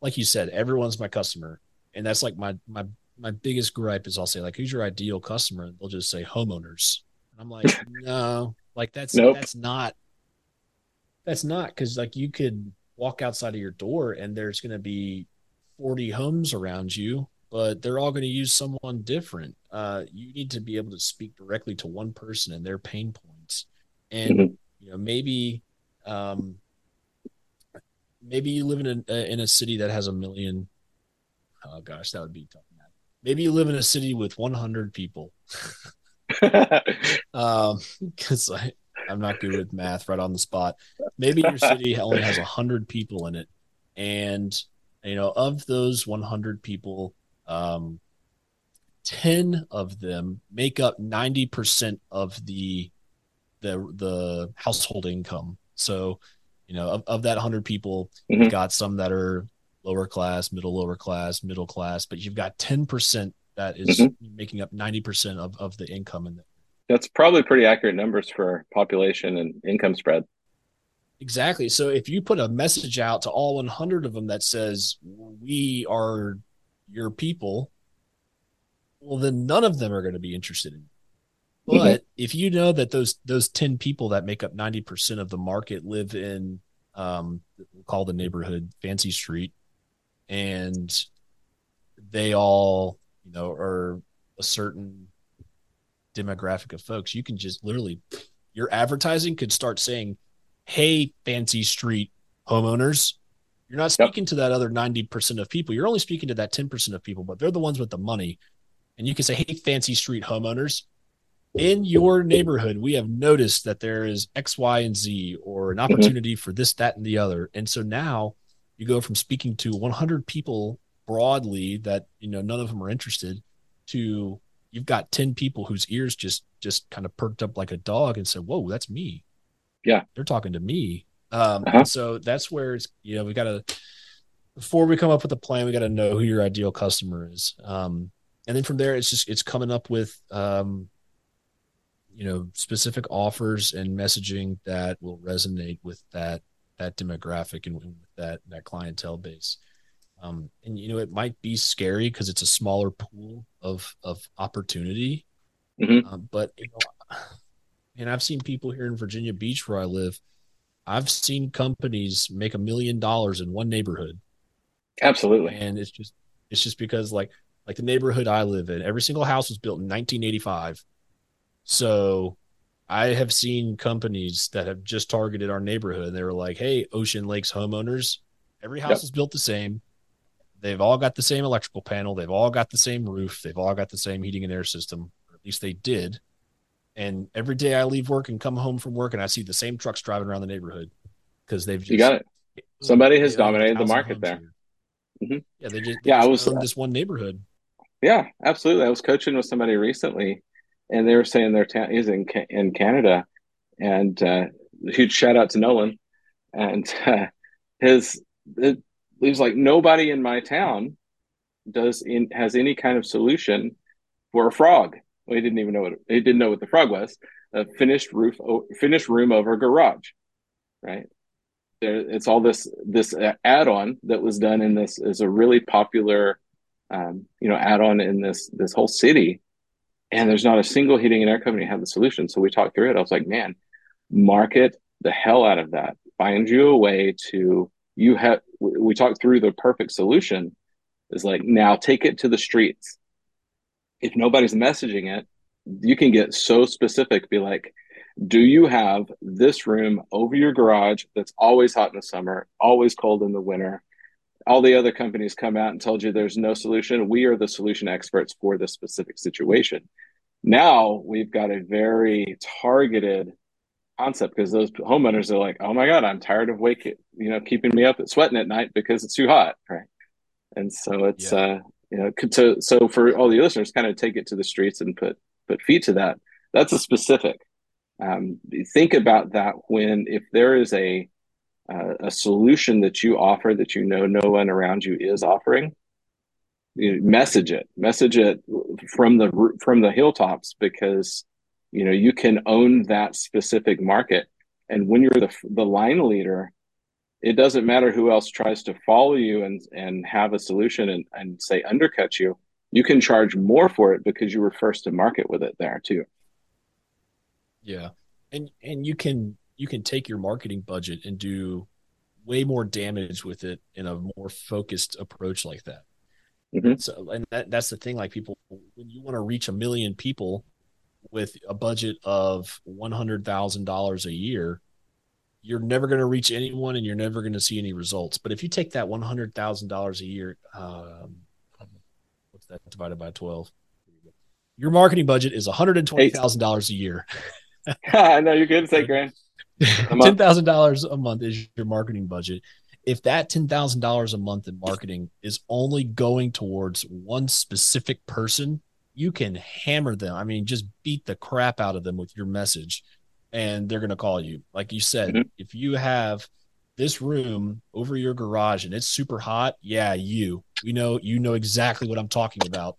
like you said, everyone's my customer, and that's like my my my biggest gripe is I'll say like, who's your ideal customer? And they'll just say homeowners, and I'm like, no, like that's nope. that's not that's not because like you could walk outside of your door and there's going to be 40 homes around you but they're all going to use someone different. Uh, you need to be able to speak directly to one person and their pain points, and mm-hmm. you know maybe, um, maybe you live in a in a city that has a million. Oh gosh, that would be tough. Maybe you live in a city with 100 people. um, because I I'm not good with math right on the spot. Maybe your city only has 100 people in it, and you know of those 100 people um, 10 of them make up 90% of the the the household income so you know of, of that 100 people mm-hmm. you've got some that are lower class middle lower class middle class but you've got 10% that is mm-hmm. making up 90% of, of the income in there that's probably pretty accurate numbers for population and income spread exactly so if you put a message out to all 100 of them that says we are your people, well, then none of them are going to be interested in. Mm-hmm. But mm-hmm. if you know that those those ten people that make up ninety percent of the market live in, um, we'll call the neighborhood Fancy Street, and they all, you know, or a certain demographic of folks, you can just literally your advertising could start saying, "Hey, Fancy Street homeowners, you're not speaking yep. to that other 90% of people. You're only speaking to that 10% of people, but they're the ones with the money. And you can say, hey, fancy street homeowners, in your neighborhood, we have noticed that there is X, Y, and Z or an mm-hmm. opportunity mm-hmm. for this, that, and the other. And so now you go from speaking to 100 people broadly that, you know, none of them are interested to you've got 10 people whose ears just, just kind of perked up like a dog and said, whoa, that's me. Yeah. They're talking to me um, uh-huh. So that's where it's you know we got to before we come up with a plan, we got to know who your ideal customer is, um, and then from there it's just it's coming up with um, you know specific offers and messaging that will resonate with that that demographic and with that that clientele base. Um, and you know it might be scary because it's a smaller pool of of opportunity, mm-hmm. um, but you know, and I've seen people here in Virginia Beach where I live I've seen companies make a million dollars in one neighborhood. Absolutely. And it's just it's just because like like the neighborhood I live in, every single house was built in 1985. So I have seen companies that have just targeted our neighborhood. They were like, "Hey, Ocean Lakes homeowners, every house yep. is built the same. They've all got the same electrical panel. They've all got the same roof. They've all got the same heating and air system. Or at least they did. And every day I leave work and come home from work and I see the same trucks driving around the neighborhood because they've just, you got it. Somebody has dominated the market there. Mm-hmm. Yeah, they just they yeah. Just I was uh, this one neighborhood. Yeah, absolutely. I was coaching with somebody recently, and they were saying their town is in in Canada, and uh, huge shout out to Nolan, and uh, his was like nobody in my town does in has any kind of solution for a frog well, he didn't even know what he didn't know what the frog was. A finished roof, finished room over garage, right? There, it's all this this add-on that was done in this is a really popular, um, you know, add-on in this this whole city, and there's not a single heating and air company had the solution. So we talked through it. I was like, man, market the hell out of that. Find you a way to you have. We talked through the perfect solution. Is like now take it to the streets if nobody's messaging it, you can get so specific, be like, do you have this room over your garage that's always hot in the summer, always cold in the winter? All the other companies come out and told you there's no solution. We are the solution experts for this specific situation. Now we've got a very targeted concept because those homeowners are like, oh my God, I'm tired of waking, you know, keeping me up at sweating at night because it's too hot. Right. And so it's, yeah. uh, you know so so for all the listeners kind of take it to the streets and put put feet to that that's a specific um, think about that when if there is a uh, a solution that you offer that you know no one around you is offering you know, message it, message it from the from the hilltops because you know you can own that specific market. And when you're the the line leader, it doesn't matter who else tries to follow you and and have a solution and and say undercut you. You can charge more for it because you were first to market with it there too. Yeah, and and you can you can take your marketing budget and do way more damage with it in a more focused approach like that. Mm-hmm. So, and that, that's the thing. Like people, when you want to reach a million people with a budget of one hundred thousand dollars a year, you're never going to reach anyone, and you're never going to see any results. But if you take that one hundred thousand dollars a year, um, what's that divided by twelve? Your marketing budget is one hundred and twenty thousand dollars a year. no, you're good. Say grand. Ten thousand dollars a month is your marketing budget if that $10,000 a month in marketing is only going towards one specific person, you can hammer them. I mean, just beat the crap out of them with your message and they're going to call you. Like you said, mm-hmm. if you have this room over your garage and it's super hot, yeah, you. You know, you know exactly what I'm talking about.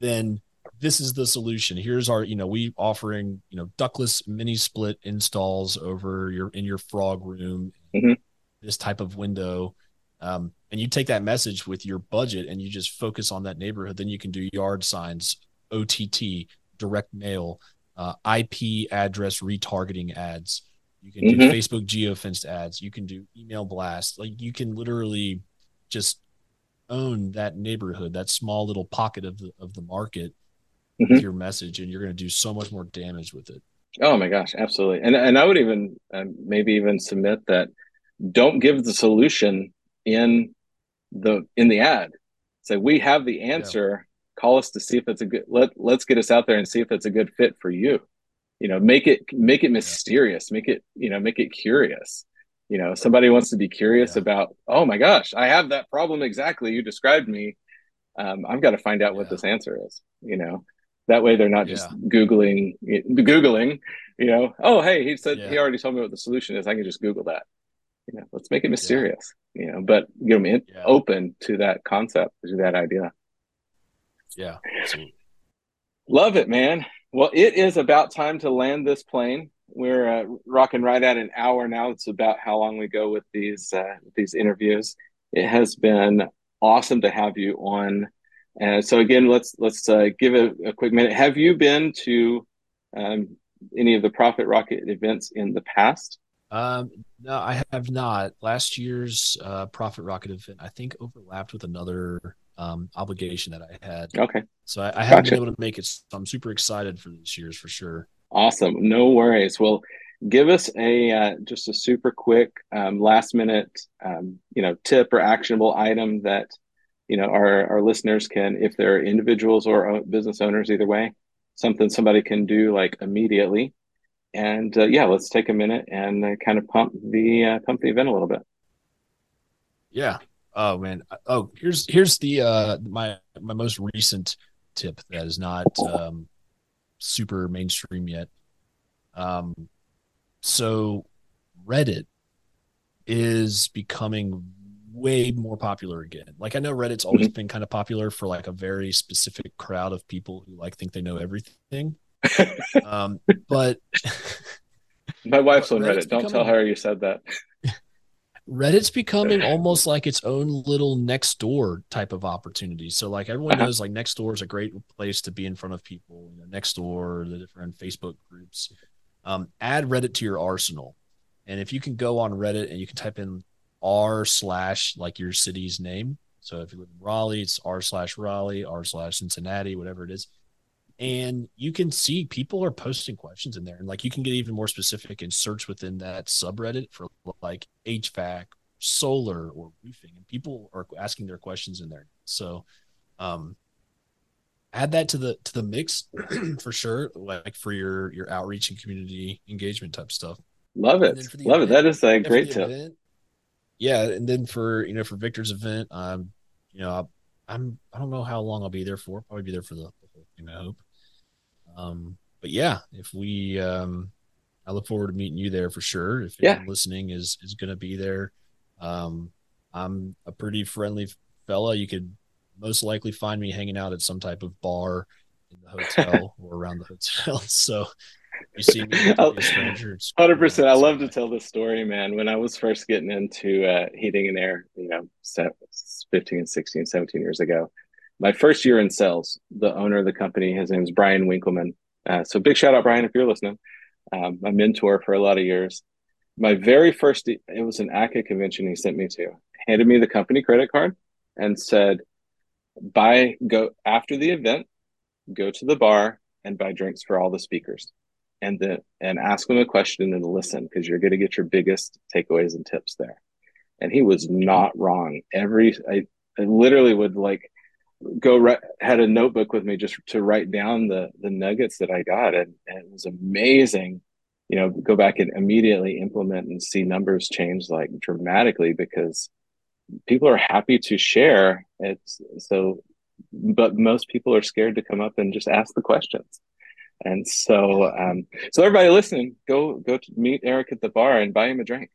Then this is the solution. Here's our, you know, we offering, you know, ductless mini split installs over your in your frog room. Mm-hmm this type of window um, and you take that message with your budget and you just focus on that neighborhood then you can do yard signs ott direct mail uh, ip address retargeting ads you can mm-hmm. do facebook geofenced ads you can do email blasts like you can literally just own that neighborhood that small little pocket of the of the market mm-hmm. with your message and you're going to do so much more damage with it oh my gosh absolutely and and i would even uh, maybe even submit that don't give the solution in the in the ad say we have the answer. Call us to see if it's a good let let's get us out there and see if it's a good fit for you. You know make it make it mysterious make it you know make it curious. You know somebody wants to be curious yeah. about oh my gosh i have that problem exactly you described me. Um, i've got to find out yeah. what this answer is you know? That way they're not just googling googling you know oh hey he said he already told me what the solution is. I can just google that. You know, let's make it mysterious, you know, but get them in, open to that concept, to that idea. Yeah. Love it, man. Well, it is about time to land this plane. We're uh, rocking right at an hour now. It's about how long we go with these uh, these interviews. It has been awesome to have you on. And so again, let's let's uh, give a, a, quick minute. Have you been to um, any of the Profit Rocket events in the past? Um, no, I have not. Last year's uh, Profit Rocket event, I think, overlapped with another um, obligation that I had. Okay. So I, I haven't been able to make it. So I'm super excited for this year's for sure. Awesome. No worries. Well, give us a uh, just a super quick um, last minute, um, you know, tip or actionable item that you know our our listeners can, if they're individuals or business owners, either way, something somebody can do like immediately and uh, yeah, let's take a minute and uh, kind of pump the uh, pump the event a little bit. Yeah. Oh man. Oh, here's here's the uh my my most recent tip that is not um super mainstream yet. Um so Reddit is becoming way more popular again. Like I know Reddit's always mm-hmm. been kind of popular for like a very specific crowd of people who like think they know everything um, but my wife's on Reddit. Don't tell her you said that. Reddit's becoming almost like its own little next door type of opportunity. So like everyone uh-huh. knows like next door is a great place to be in front of people, you know, next door, the different Facebook groups. Um, add Reddit to your arsenal. And if you can go on Reddit and you can type in R slash like your city's name. So if you live in Raleigh, it's R slash Raleigh, R slash Cincinnati, whatever it is and you can see people are posting questions in there and like you can get even more specific and search within that subreddit for like hvac solar or roofing and people are asking their questions in there. So um add that to the to the mix for sure like for your your outreach and community engagement type stuff. Love it. love event, it that is a great tip. event, yeah and then for you know for victor's event um you know i'm i don't know how long i'll be there for. Probably be there for the, the whole thing i hope um, but yeah, if we, um, I look forward to meeting you there for sure. If yeah. listening is is going to be there, um, I'm a pretty friendly fella. You could most likely find me hanging out at some type of bar in the hotel or around the hotel. So you see me a stranger. Hundred percent. I love to tell this story, man. When I was first getting into uh, heating and air, you know, 15, 16, 17 years ago, my first year in sales, the owner of the company, his name is Brian Winkleman. Uh, so big shout out, Brian, if you're listening. Um, my mentor for a lot of years. My very first, it was an ACA convention he sent me to, handed me the company credit card and said, buy, go after the event, go to the bar and buy drinks for all the speakers and the and ask them a question and listen because you're going to get your biggest takeaways and tips there and he was not wrong every i, I literally would like go had a notebook with me just to write down the the nuggets that i got. And, and it was amazing you know go back and immediately implement and see numbers change like dramatically because people are happy to share. It's so but most people are scared to come up and just ask the questions. And so, um, so everybody listening, go go to meet Eric at the bar and buy him a drink.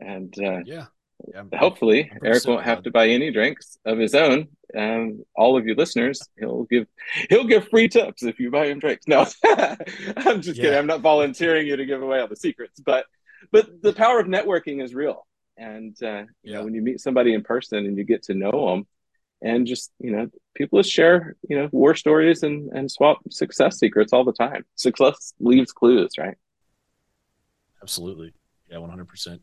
And uh, yeah, yeah hopefully Eric won't have to buy any drinks of his own. Um, all of you listeners, he'll give he'll give free tips if you buy him drinks. No, I'm just yeah. kidding. I'm not volunteering you to give away all the secrets, but but the power of networking is real. And uh, you yeah. know, when you meet somebody in person and you get to know them, and just you know people just share you know war stories and and swap success secrets all the time success leaves clues right absolutely yeah 100% yeah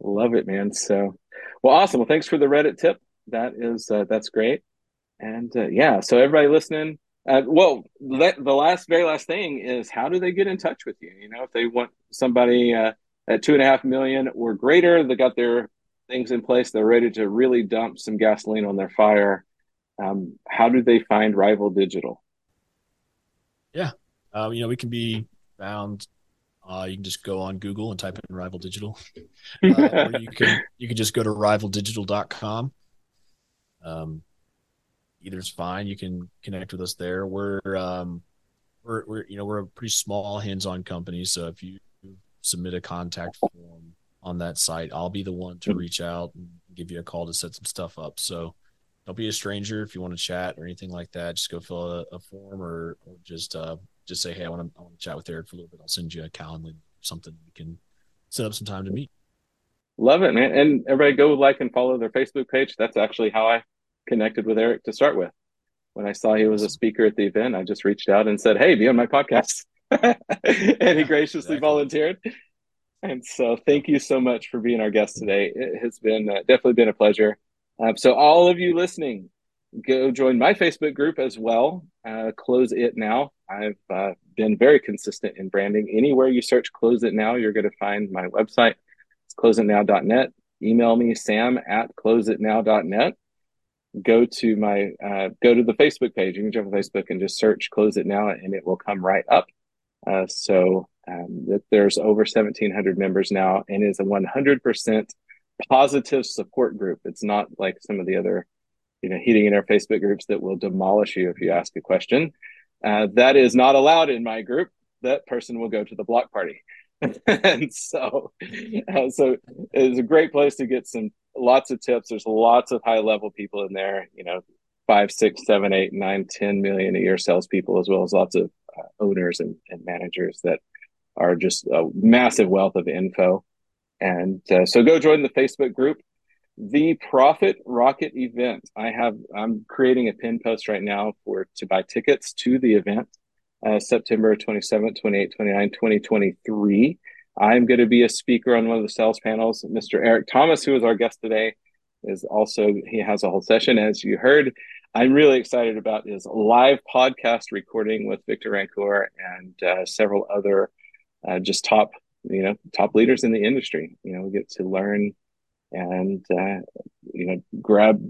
love it man so well awesome well thanks for the reddit tip that is uh, that's great and uh, yeah so everybody listening uh, well the last very last thing is how do they get in touch with you you know if they want somebody uh, at two and a half million or greater they got their things in place. They're ready to really dump some gasoline on their fire. Um, how do they find Rival Digital? Yeah, um, you know we can be found. Uh, you can just go on Google and type in Rival Digital, uh, or you can you can just go to rivaldigital.com. Um, either's fine. You can connect with us there. We're um, we're, we're you know we're a pretty small hands-on company, so if you submit a contact form on that site. I'll be the one to reach out and give you a call to set some stuff up. So don't be a stranger if you want to chat or anything like that. Just go fill a, a form or, or just uh, just say, hey, I want to I want to chat with Eric for a little bit. I'll send you a calendar or something. We can set up some time to meet. Love it, man. And everybody go like and follow their Facebook page. That's actually how I connected with Eric to start with. When I saw he was a speaker at the event, I just reached out and said, Hey, be on my podcast. and he graciously exactly. volunteered. And so, thank you so much for being our guest today. It has been uh, definitely been a pleasure. Um, so, all of you listening, go join my Facebook group as well. Uh, Close It Now. I've uh, been very consistent in branding. Anywhere you search Close It Now, you're going to find my website. It's closeitnow.net. Email me, sam at closeitnow.net. Go to my uh, go to the Facebook page. You can jump on Facebook and just search "Close It Now," and it will come right up. Uh, so um, that there's over 1,700 members now and is a 100% positive support group. It's not like some of the other, you know, heating in our Facebook groups that will demolish you if you ask a question. Uh, that is not allowed in my group. That person will go to the block party. and so, uh, so it's a great place to get some lots of tips. There's lots of high level people in there. You know, five, six, seven, eight, nine, ten million a year salespeople, as well as lots of uh, owners and, and managers that are just a massive wealth of info. And uh, so go join the Facebook group, the Profit Rocket event. I have I'm creating a pin post right now for to buy tickets to the event, uh, September 27, 28, 29, 2023. I'm going to be a speaker on one of the sales panels. Mr. Eric Thomas, who is our guest today, is also he has a whole session. As you heard, I'm really excited about his live podcast recording with Victor Rancour and uh, several other uh, just top you know top leaders in the industry you know we get to learn and uh, you know grab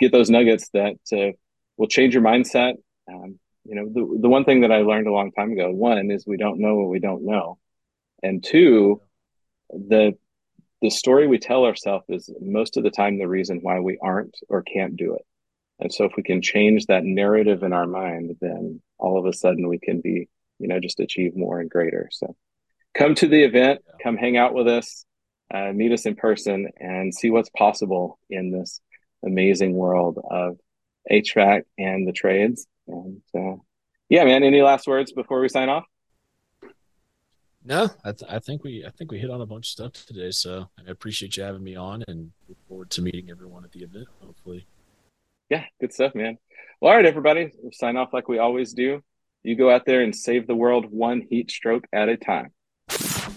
get those nuggets that uh, will change your mindset. Um, you know the, the one thing that i learned a long time ago one is we don't know what we don't know. And two the the story we tell ourselves is most of the time the reason why we aren't or can't do it. And so if we can change that narrative in our mind then all of a sudden we can be you know just achieve more and greater. So come to the event, come hang out with us, uh, meet us in person, and see what's possible in this amazing world of HVAC and the trades. And uh, yeah, man, any last words before we sign off? No, I, th- I think we I think we hit on a bunch of stuff today. So I appreciate you having me on, and look forward to meeting everyone at the event. Hopefully. Yeah, good stuff, man. Well, all right, everybody, we'll sign off like we always do. You go out there and save the world one heat stroke at a time.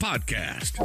podcast.